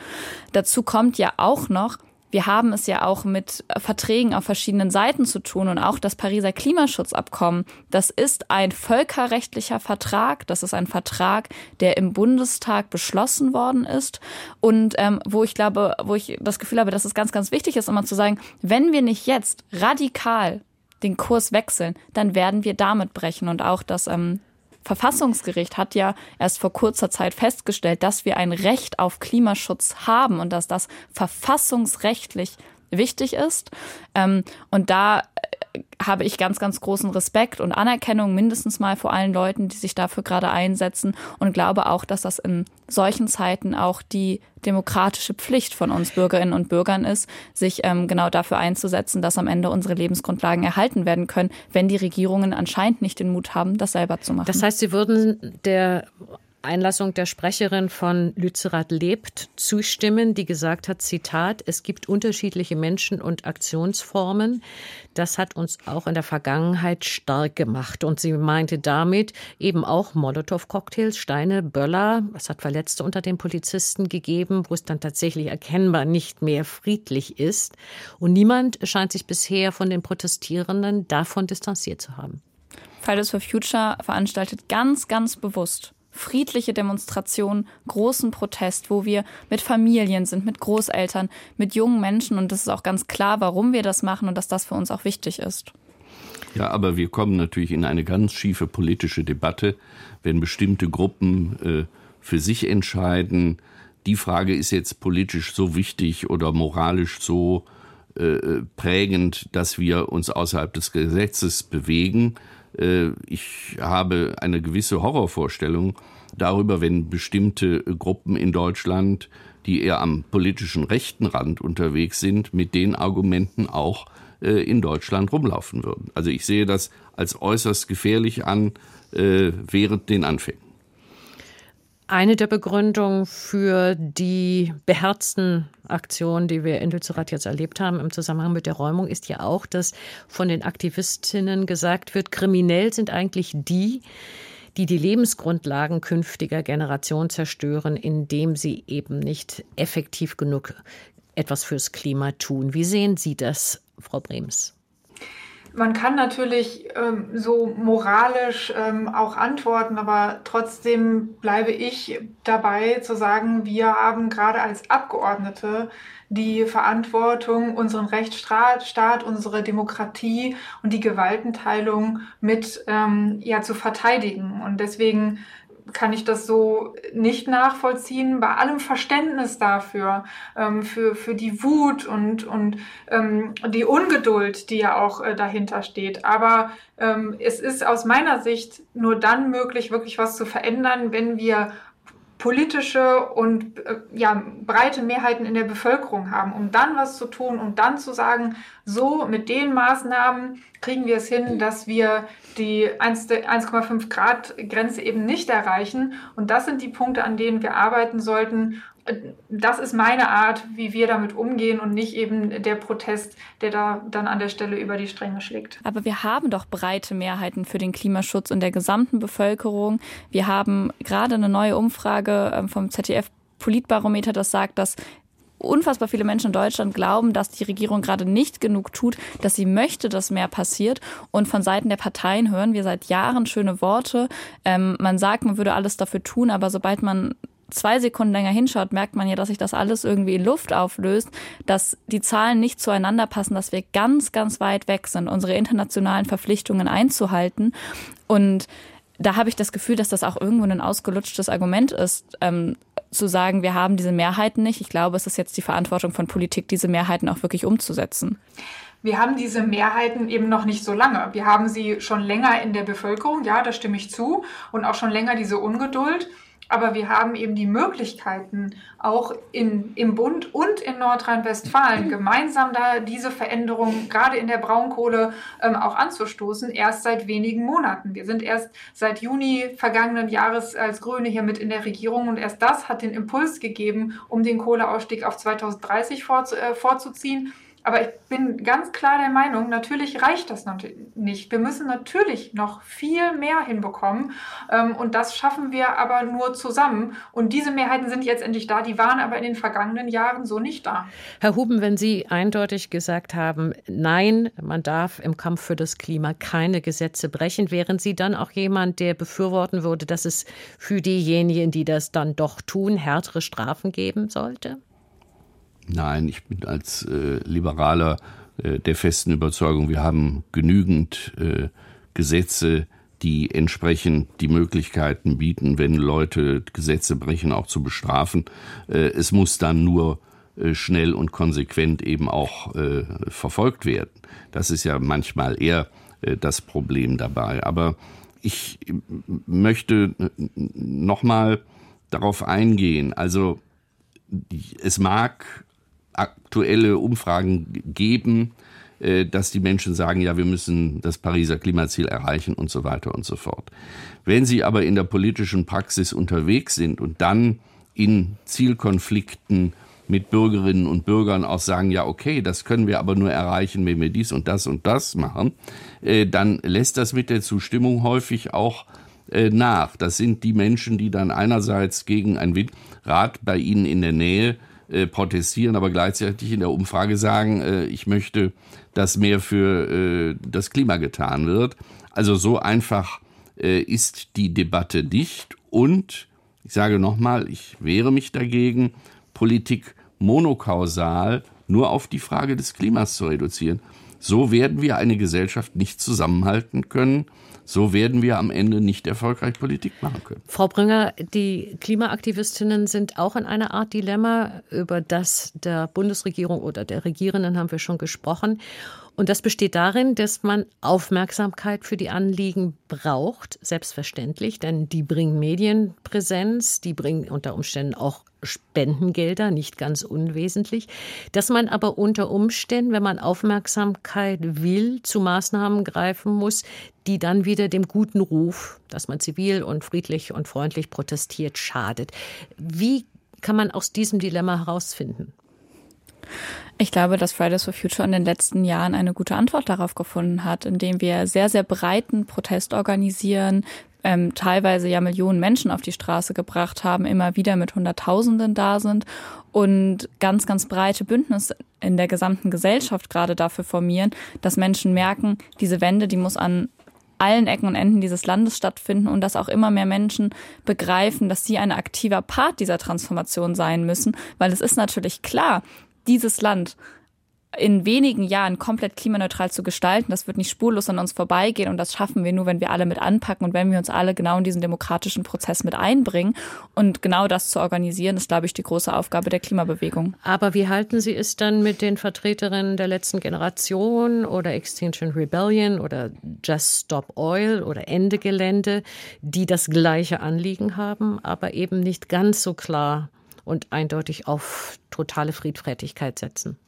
Dazu kommt ja auch noch, wir haben es ja auch mit Verträgen auf verschiedenen Seiten zu tun und auch das Pariser Klimaschutzabkommen. Das ist ein völkerrechtlicher Vertrag. Das ist ein Vertrag, der im Bundestag beschlossen worden ist und ähm, wo ich glaube, wo ich das Gefühl habe, dass es ganz, ganz wichtig ist, immer zu sagen, wenn wir nicht jetzt radikal den Kurs wechseln, dann werden wir damit brechen. Und auch das ähm, Verfassungsgericht hat ja erst vor kurzer Zeit festgestellt, dass wir ein Recht auf Klimaschutz haben und dass das verfassungsrechtlich wichtig ist. Ähm, und da habe ich ganz, ganz großen Respekt und Anerkennung mindestens mal vor allen Leuten, die sich dafür gerade einsetzen und glaube auch, dass das in solchen Zeiten auch die demokratische Pflicht von uns Bürgerinnen und Bürgern ist, sich ähm, genau dafür einzusetzen, dass am Ende unsere Lebensgrundlagen erhalten werden können, wenn die Regierungen anscheinend nicht den Mut haben, das selber zu machen.
Das heißt, Sie würden der Einlassung der Sprecherin von Lützerath lebt zustimmen, die gesagt hat, Zitat, es gibt unterschiedliche Menschen und Aktionsformen. Das hat uns auch in der Vergangenheit stark gemacht. Und sie meinte damit eben auch Molotow-Cocktails, Steine, Böller. Es hat Verletzte unter den Polizisten gegeben, wo es dann tatsächlich erkennbar nicht mehr friedlich ist. Und niemand scheint sich bisher von den Protestierenden davon distanziert zu haben.
Fridays for Future veranstaltet ganz, ganz bewusst friedliche Demonstrationen, großen Protest, wo wir mit Familien sind, mit Großeltern, mit jungen Menschen. Und das ist auch ganz klar, warum wir das machen und dass das für uns auch wichtig ist.
Ja, aber wir kommen natürlich in eine ganz schiefe politische Debatte, wenn bestimmte Gruppen äh, für sich entscheiden. Die Frage ist jetzt politisch so wichtig oder moralisch so äh, prägend, dass wir uns außerhalb des Gesetzes bewegen. Äh, ich habe eine gewisse Horrorvorstellung darüber, wenn bestimmte Gruppen in Deutschland, die eher am politischen rechten Rand unterwegs sind, mit den Argumenten auch äh, in Deutschland rumlaufen würden. Also ich sehe das als äußerst gefährlich an äh, während den Anfängen.
Eine der Begründungen für die beherzten Aktionen, die wir in Lützerath jetzt erlebt haben im Zusammenhang mit der Räumung, ist ja auch, dass von den Aktivistinnen gesagt wird, kriminell sind eigentlich die, die die Lebensgrundlagen künftiger Generationen zerstören, indem sie eben nicht effektiv genug etwas fürs Klima tun. Wie sehen Sie das, Frau Brems?
Man kann natürlich ähm, so moralisch ähm, auch antworten, aber trotzdem bleibe ich dabei zu sagen, wir haben gerade als Abgeordnete die Verantwortung, unseren Rechtsstaat, Staat, unsere Demokratie und die Gewaltenteilung mit ähm, ja, zu verteidigen. Und deswegen kann ich das so nicht nachvollziehen. Bei allem Verständnis dafür, ähm, für, für die Wut und, und ähm, die Ungeduld, die ja auch äh, dahinter steht. Aber ähm, es ist aus meiner Sicht nur dann möglich, wirklich was zu verändern, wenn wir politische und äh, ja, breite Mehrheiten in der Bevölkerung haben, um dann was zu tun, um dann zu sagen, so mit den Maßnahmen kriegen wir es hin, dass wir die 1,5 Grad Grenze eben nicht erreichen. Und das sind die Punkte, an denen wir arbeiten sollten das ist meine Art, wie wir damit umgehen und nicht eben der Protest, der da dann an der Stelle über die Stränge schlägt.
Aber wir haben doch breite Mehrheiten für den Klimaschutz in der gesamten Bevölkerung. Wir haben gerade eine neue Umfrage ähm, vom ZDF Politbarometer, das sagt, dass unfassbar viele Menschen in Deutschland glauben, dass die Regierung gerade nicht genug tut, dass sie möchte, dass mehr passiert. Und von Seiten der Parteien hören wir seit Jahren schöne Worte. Ähm, man sagt, man würde alles dafür tun, aber sobald man zwei Sekunden länger hinschaut, merkt man ja, dass sich das alles irgendwie in Luft auflöst, dass die Zahlen nicht zueinander passen, dass wir ganz, ganz weit weg sind, unsere internationalen Verpflichtungen einzuhalten. Und da habe ich das Gefühl, dass das auch irgendwo ein ausgelutschtes Argument ist, ähm, zu sagen, wir haben diese Mehrheiten nicht. Ich glaube, es ist jetzt die Verantwortung von Politik, diese Mehrheiten auch wirklich umzusetzen.
Wir haben diese Mehrheiten eben noch nicht so lange. Wir haben sie schon länger in der Bevölkerung, ja, da stimme ich zu, und auch schon länger diese Ungeduld. Aber wir haben eben die Möglichkeiten, auch in, im Bund und in Nordrhein-Westfalen (clears throat) gemeinsam da diese Veränderung gerade in der Braunkohle ähm, auch anzustoßen, erst seit wenigen Monaten. Wir sind erst seit Juni vergangenen Jahres als Grüne hier mit in der Regierung und erst das hat den Impuls gegeben, um den Kohleausstieg auf 2030 vorzu, äh, vorzuziehen. Aber ich bin ganz klar der Meinung, natürlich reicht das nicht. Wir müssen natürlich noch viel mehr hinbekommen. Ähm, und das schaffen wir aber nur zusammen. Und diese Mehrheiten sind jetzt endlich da. Die waren aber in den vergangenen Jahren so nicht da.
Herr Huben, wenn Sie eindeutig gesagt haben, nein, man darf im Kampf für das Klima keine Gesetze brechen, wären Sie dann auch jemand, der befürworten würde, dass es für diejenigen, die das dann doch tun, härtere Strafen geben sollte?
Nein, ich bin als äh, Liberaler äh, der festen Überzeugung, wir haben genügend äh, Gesetze, die entsprechend die Möglichkeiten bieten, wenn Leute Gesetze brechen, auch zu bestrafen. Äh, es muss dann nur äh, schnell und konsequent eben auch äh, verfolgt werden. Das ist ja manchmal eher das Problem dabei. Aber ich möchte nochmal darauf eingehen. Also es mag aktuelle Umfragen geben, äh, dass die Menschen sagen, ja, wir müssen das Pariser Klimaziel erreichen und so weiter und so fort. Wenn sie aber in der politischen Praxis unterwegs sind und dann in Zielkonflikten mit Bürgerinnen und Bürgern auch sagen, ja, okay, das können wir aber nur erreichen, wenn wir dies und das und das machen, äh, dann lässt das mit der Zustimmung häufig auch äh, nach. Das sind die Menschen, die dann einerseits gegen ein Windrad bei ihnen in der Nähe äh, protestieren, aber gleichzeitig in der Umfrage sagen, äh, ich möchte, dass mehr für äh, das Klima getan wird. Also so einfach äh, ist die Debatte nicht und ich sage nochmal, ich wehre mich dagegen, Politik monokausal nur auf die Frage des Klimas zu reduzieren. So werden wir eine Gesellschaft nicht zusammenhalten können. So werden wir am Ende nicht erfolgreich Politik machen können.
Frau Brünger, die Klimaaktivistinnen sind auch in einer Art Dilemma. Über das der Bundesregierung oder der Regierenden haben wir schon gesprochen. Und das besteht darin, dass man Aufmerksamkeit für die Anliegen braucht, selbstverständlich, denn die bringen Medienpräsenz, die bringen unter Umständen auch Spendengelder, nicht ganz unwesentlich, dass man aber unter Umständen, wenn man Aufmerksamkeit will, zu Maßnahmen greifen muss, die dann wieder dem guten Ruf, dass man zivil und friedlich und freundlich protestiert, schadet. Wie kann man aus diesem Dilemma herausfinden?
Ich glaube, dass Fridays for Future in den letzten Jahren eine gute Antwort darauf gefunden hat, indem wir sehr, sehr breiten Protest organisieren, ähm, teilweise ja Millionen Menschen auf die Straße gebracht haben, immer wieder mit Hunderttausenden da sind und ganz, ganz breite Bündnisse in der gesamten Gesellschaft gerade dafür formieren, dass Menschen merken, diese Wende, die muss an allen Ecken und Enden dieses Landes stattfinden und dass auch immer mehr Menschen begreifen, dass sie ein aktiver Part dieser Transformation sein müssen, weil es ist natürlich klar, dieses Land in wenigen Jahren komplett klimaneutral zu gestalten, das wird nicht spurlos an uns vorbeigehen und das schaffen wir nur, wenn wir alle mit anpacken und wenn wir uns alle genau in diesen demokratischen Prozess mit einbringen. Und genau das zu organisieren, ist, glaube ich, die große Aufgabe der Klimabewegung.
Aber wie halten Sie es dann mit den Vertreterinnen der letzten Generation oder Extinction Rebellion oder Just Stop Oil oder Ende Gelände, die das gleiche Anliegen haben, aber eben nicht ganz so klar und eindeutig auf totale Friedfertigkeit setzen?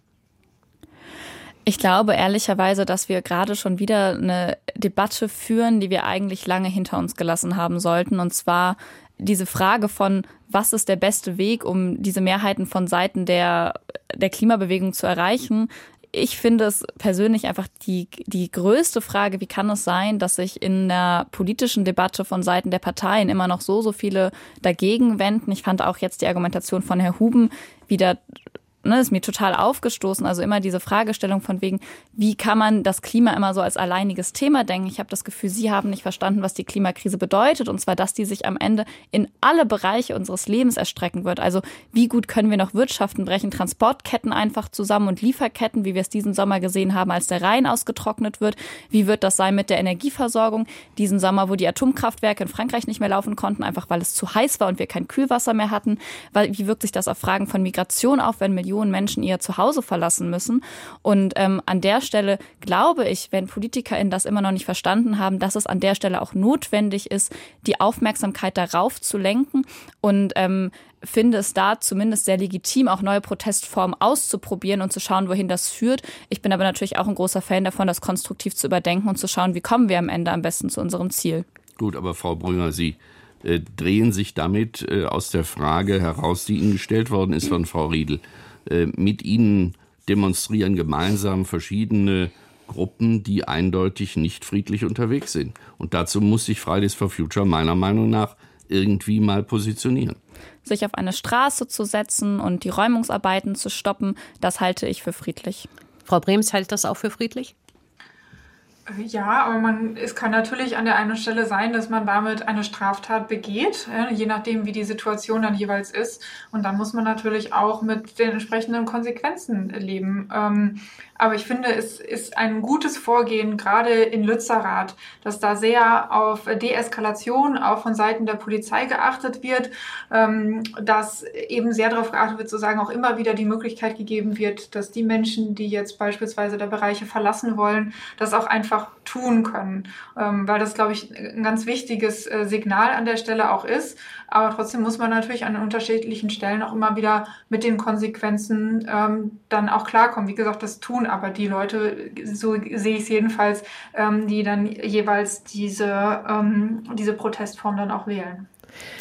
Ich glaube ehrlicherweise, dass wir gerade schon wieder eine Debatte führen, die wir eigentlich lange hinter uns gelassen haben sollten. Und zwar diese Frage von, was ist der beste Weg, um diese Mehrheiten von Seiten der, der Klimabewegung zu erreichen, ich finde es persönlich einfach die, die größte Frage, wie kann es sein, dass sich in der politischen Debatte von Seiten der Parteien immer noch so, so viele dagegen wenden. Ich fand auch jetzt die Argumentation von Herrn Huben wieder ne, ist mir total aufgestoßen. Also immer diese Fragestellung von wegen, wie kann man das Klima immer so als alleiniges Thema denken? Ich habe das Gefühl, Sie haben nicht verstanden, was die Klimakrise bedeutet. Und zwar, dass die sich am Ende in alle Bereiche unseres Lebens erstrecken wird. Also wie gut können wir noch wirtschaften? Brechen Transportketten einfach zusammen und Lieferketten, wie wir es diesen Sommer gesehen haben, als der Rhein ausgetrocknet wird? Wie wird das sein mit der Energieversorgung? Diesen Sommer, wo die Atomkraftwerke in Frankreich nicht mehr laufen konnten, einfach weil es zu heiß war und wir kein Kühlwasser mehr hatten. Wie wirkt sich das auf Fragen von Migration auf, wenn Millionen Millionen Menschen ihr Zuhause verlassen müssen. Und ähm, an der Stelle glaube ich, wenn PolitikerInnen das immer noch nicht verstanden haben, dass es an der Stelle auch notwendig ist, die Aufmerksamkeit darauf zu lenken und ähm, finde es da zumindest sehr legitim, auch neue Protestformen auszuprobieren und zu schauen, wohin das führt. Ich bin aber natürlich auch ein großer Fan davon, das konstruktiv zu überdenken und zu schauen, wie kommen wir am Ende am besten zu unserem Ziel.
Gut, aber Frau Brünger, Sie äh, drehen sich damit äh, aus der Frage heraus, die Ihnen gestellt worden ist von Frau Riedel. Äh, mit ihnen demonstrieren gemeinsam verschiedene Gruppen, die eindeutig nicht friedlich unterwegs sind. Und dazu muss sich Fridays for Future meiner Meinung nach irgendwie mal positionieren.
Sich auf eine Straße zu setzen und die Räumungsarbeiten zu stoppen, das halte ich für friedlich.
Frau Brems hält das auch für friedlich?
Ja, aber man, es kann natürlich an der einen Stelle sein, dass man damit eine Straftat begeht, je nachdem, wie die Situation dann jeweils ist. Und dann muss man natürlich auch mit den entsprechenden Konsequenzen leben. Aber ich finde, es ist ein gutes Vorgehen, gerade in Lützerath, dass da sehr auf Deeskalation auch von Seiten der Polizei geachtet wird, ähm, dass eben sehr darauf geachtet wird, sozusagen auch immer wieder die Möglichkeit gegeben wird, dass die Menschen, die jetzt beispielsweise der Bereiche verlassen wollen, das auch einfach tun können, ähm, weil das, glaube ich, ein ganz wichtiges äh, Signal an der Stelle auch ist. Aber trotzdem muss man natürlich an unterschiedlichen Stellen auch immer wieder mit den Konsequenzen ähm, dann auch klarkommen. Wie gesagt, das tun aber die Leute, so sehe ich es jedenfalls, ähm, die dann jeweils diese, ähm, diese Protestform dann auch wählen.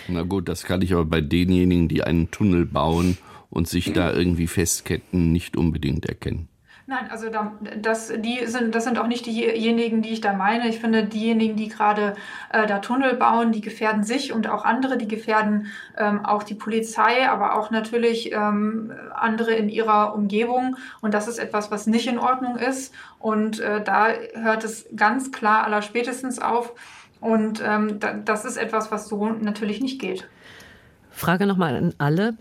Na gut, das kann ich aber bei denjenigen, die einen Tunnel bauen und sich da irgendwie festketten, nicht unbedingt erkennen.
Nein, also da, das, die sind, das sind auch nicht diejenigen, die ich da meine. Ich finde, diejenigen, die gerade äh, da Tunnel bauen, die gefährden sich und auch andere, die gefährden ähm, auch die Polizei, aber auch natürlich ähm, andere in ihrer Umgebung. Und das ist etwas, was nicht in Ordnung ist. Und äh, da hört es ganz klar aller spätestens auf. Und ähm, da, das ist etwas, was so natürlich nicht geht.
Frage nochmal an alle.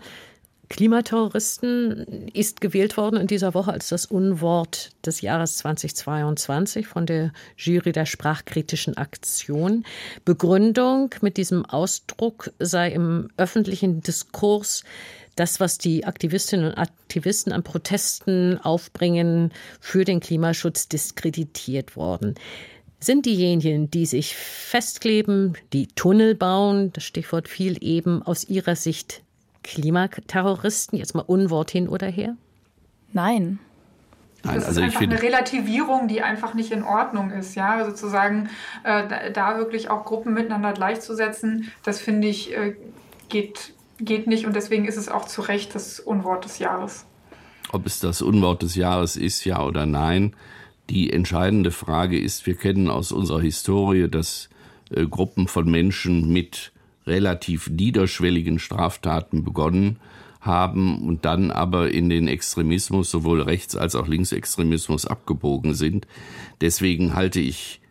Klimaterroristen ist gewählt worden in dieser Woche als das Unwort des Jahres 2022 von der Jury der sprachkritischen Aktion. Begründung mit diesem Ausdruck sei im öffentlichen Diskurs das, was die Aktivistinnen und Aktivisten an Protesten aufbringen, für den Klimaschutz diskreditiert worden. Sind diejenigen, die sich festkleben, die Tunnel bauen, das Stichwort fiel eben, aus ihrer Sicht Klimaterroristen? Jetzt mal Unwort hin oder her?
Nein.
Nein, das also ist einfach eine Relativierung, die einfach nicht in Ordnung ist, ja, sozusagen äh, da wirklich auch Gruppen miteinander gleichzusetzen, das finde ich äh, geht, geht nicht und deswegen ist es auch zu Recht das Unwort des Jahres.
Ob es das Unwort des Jahres ist, ja oder nein, die entscheidende Frage ist, wir kennen aus unserer Historie, dass äh, Gruppen von Menschen mit relativ niederschwelligen Straftaten begonnen haben und dann aber in den Extremismus, sowohl Rechts- als auch Linksextremismus abgebogen sind. Deswegen halte ich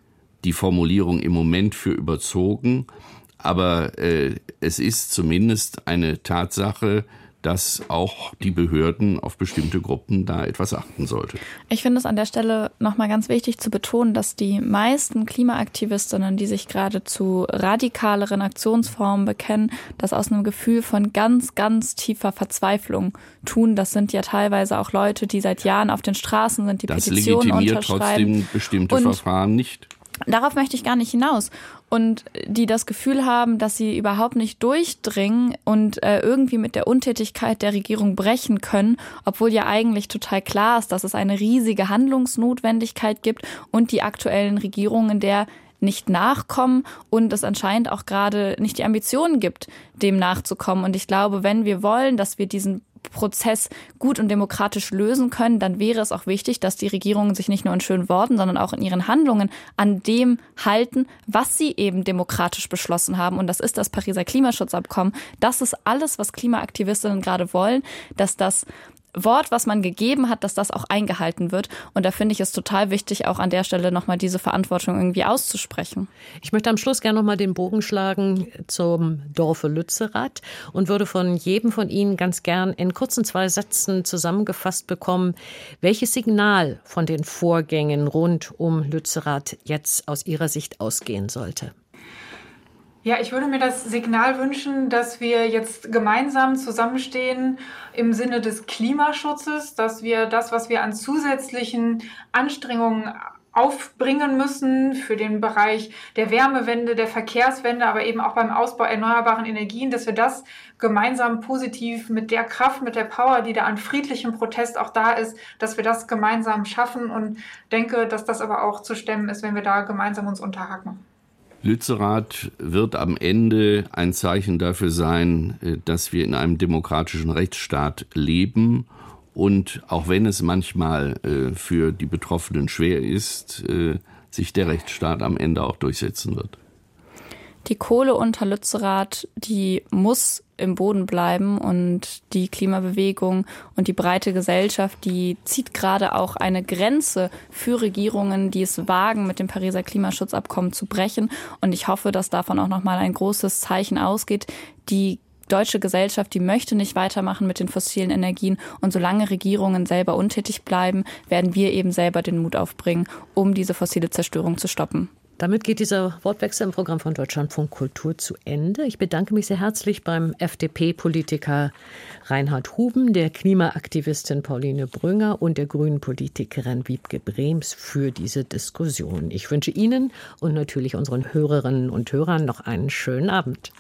die Formulierung im Moment für überzogen, aber äh, es ist zumindest eine Tatsache, dass auch die Behörden auf bestimmte Gruppen da etwas achten sollte.
Ich finde es an der Stelle nochmal ganz wichtig zu betonen, dass die meisten Klimaaktivistinnen, die sich gerade zu radikaleren Aktionsformen bekennen, das aus einem Gefühl von ganz, ganz tiefer Verzweiflung tun. Das sind ja teilweise auch Leute, die seit Jahren auf den Straßen sind, die das Petitionen legitimiert
trotzdem bestimmte Und Verfahren nicht.
Darauf möchte ich gar nicht hinaus. Und die das Gefühl haben, dass sie überhaupt nicht durchdringen und äh, irgendwie mit der Untätigkeit der Regierung brechen können, obwohl ja eigentlich total klar ist, dass es eine riesige Handlungsnotwendigkeit gibt und die aktuellen Regierungen der nicht nachkommen und es anscheinend auch gerade nicht die Ambitionen gibt, dem nachzukommen. Und ich glaube, wenn wir wollen, dass wir diesen Prozess gut und demokratisch lösen können, dann wäre es auch wichtig, dass die Regierungen sich nicht nur in schönen Worten, sondern auch in ihren Handlungen an dem halten, was sie eben demokratisch beschlossen haben. Und das ist das Pariser Klimaschutzabkommen. Das ist alles, was Klimaaktivistinnen gerade wollen, dass das Wort, was man gegeben hat, dass das auch eingehalten wird. Und da finde ich es total wichtig, auch an der Stelle nochmal diese Verantwortung irgendwie auszusprechen.
Ich möchte am Schluss gerne nochmal den Bogen schlagen zum Dorfe Lützerath und würde von jedem von Ihnen ganz gern in kurzen zwei Sätzen zusammengefasst bekommen, welches Signal von den Vorgängen rund um Lützerath jetzt aus Ihrer Sicht ausgehen sollte.
Ja, ich würde mir das Signal wünschen, dass wir jetzt gemeinsam zusammenstehen im Sinne des Klimaschutzes, dass wir das, was wir an zusätzlichen Anstrengungen aufbringen müssen für den Bereich der Wärmewende, der Verkehrswende, aber eben auch beim Ausbau erneuerbaren Energien, dass wir das gemeinsam positiv mit der Kraft, mit der Power, die da an friedlichem Protest auch da ist, dass wir das gemeinsam schaffen und denke, dass das aber auch zu stemmen ist, wenn wir da gemeinsam uns unterhaken.
Lützerath wird am Ende ein Zeichen dafür sein, äh, dass wir in einem demokratischen Rechtsstaat leben und auch wenn es manchmal äh, für die Betroffenen schwer ist, äh, sich der Rechtsstaat am Ende auch durchsetzen wird.
Die Kohle unter Lützerath, die muss im Boden bleiben und die Klimabewegung und die breite Gesellschaft, die zieht gerade auch eine Grenze für Regierungen, die es wagen, mit dem Pariser Klimaschutzabkommen zu brechen. Und ich hoffe, dass davon auch nochmal ein großes Zeichen ausgeht. Die deutsche Gesellschaft, die möchte nicht weitermachen mit den fossilen Energien. Und solange Regierungen selber untätig bleiben, werden wir eben selber den Mut aufbringen, um diese fossile Zerstörung zu stoppen.
Damit geht dieser Wortwechsel im Programm von Deutschlandfunk Kultur zu Ende. Ich bedanke mich sehr herzlich beim FDP-Politiker Reinhard Huben, der Klimaaktivistin Pauline Brünger und der grünen Politikerin Wiebke Brems für diese Diskussion. Ich wünsche Ihnen und natürlich unseren Hörerinnen und Hörern noch einen schönen Abend.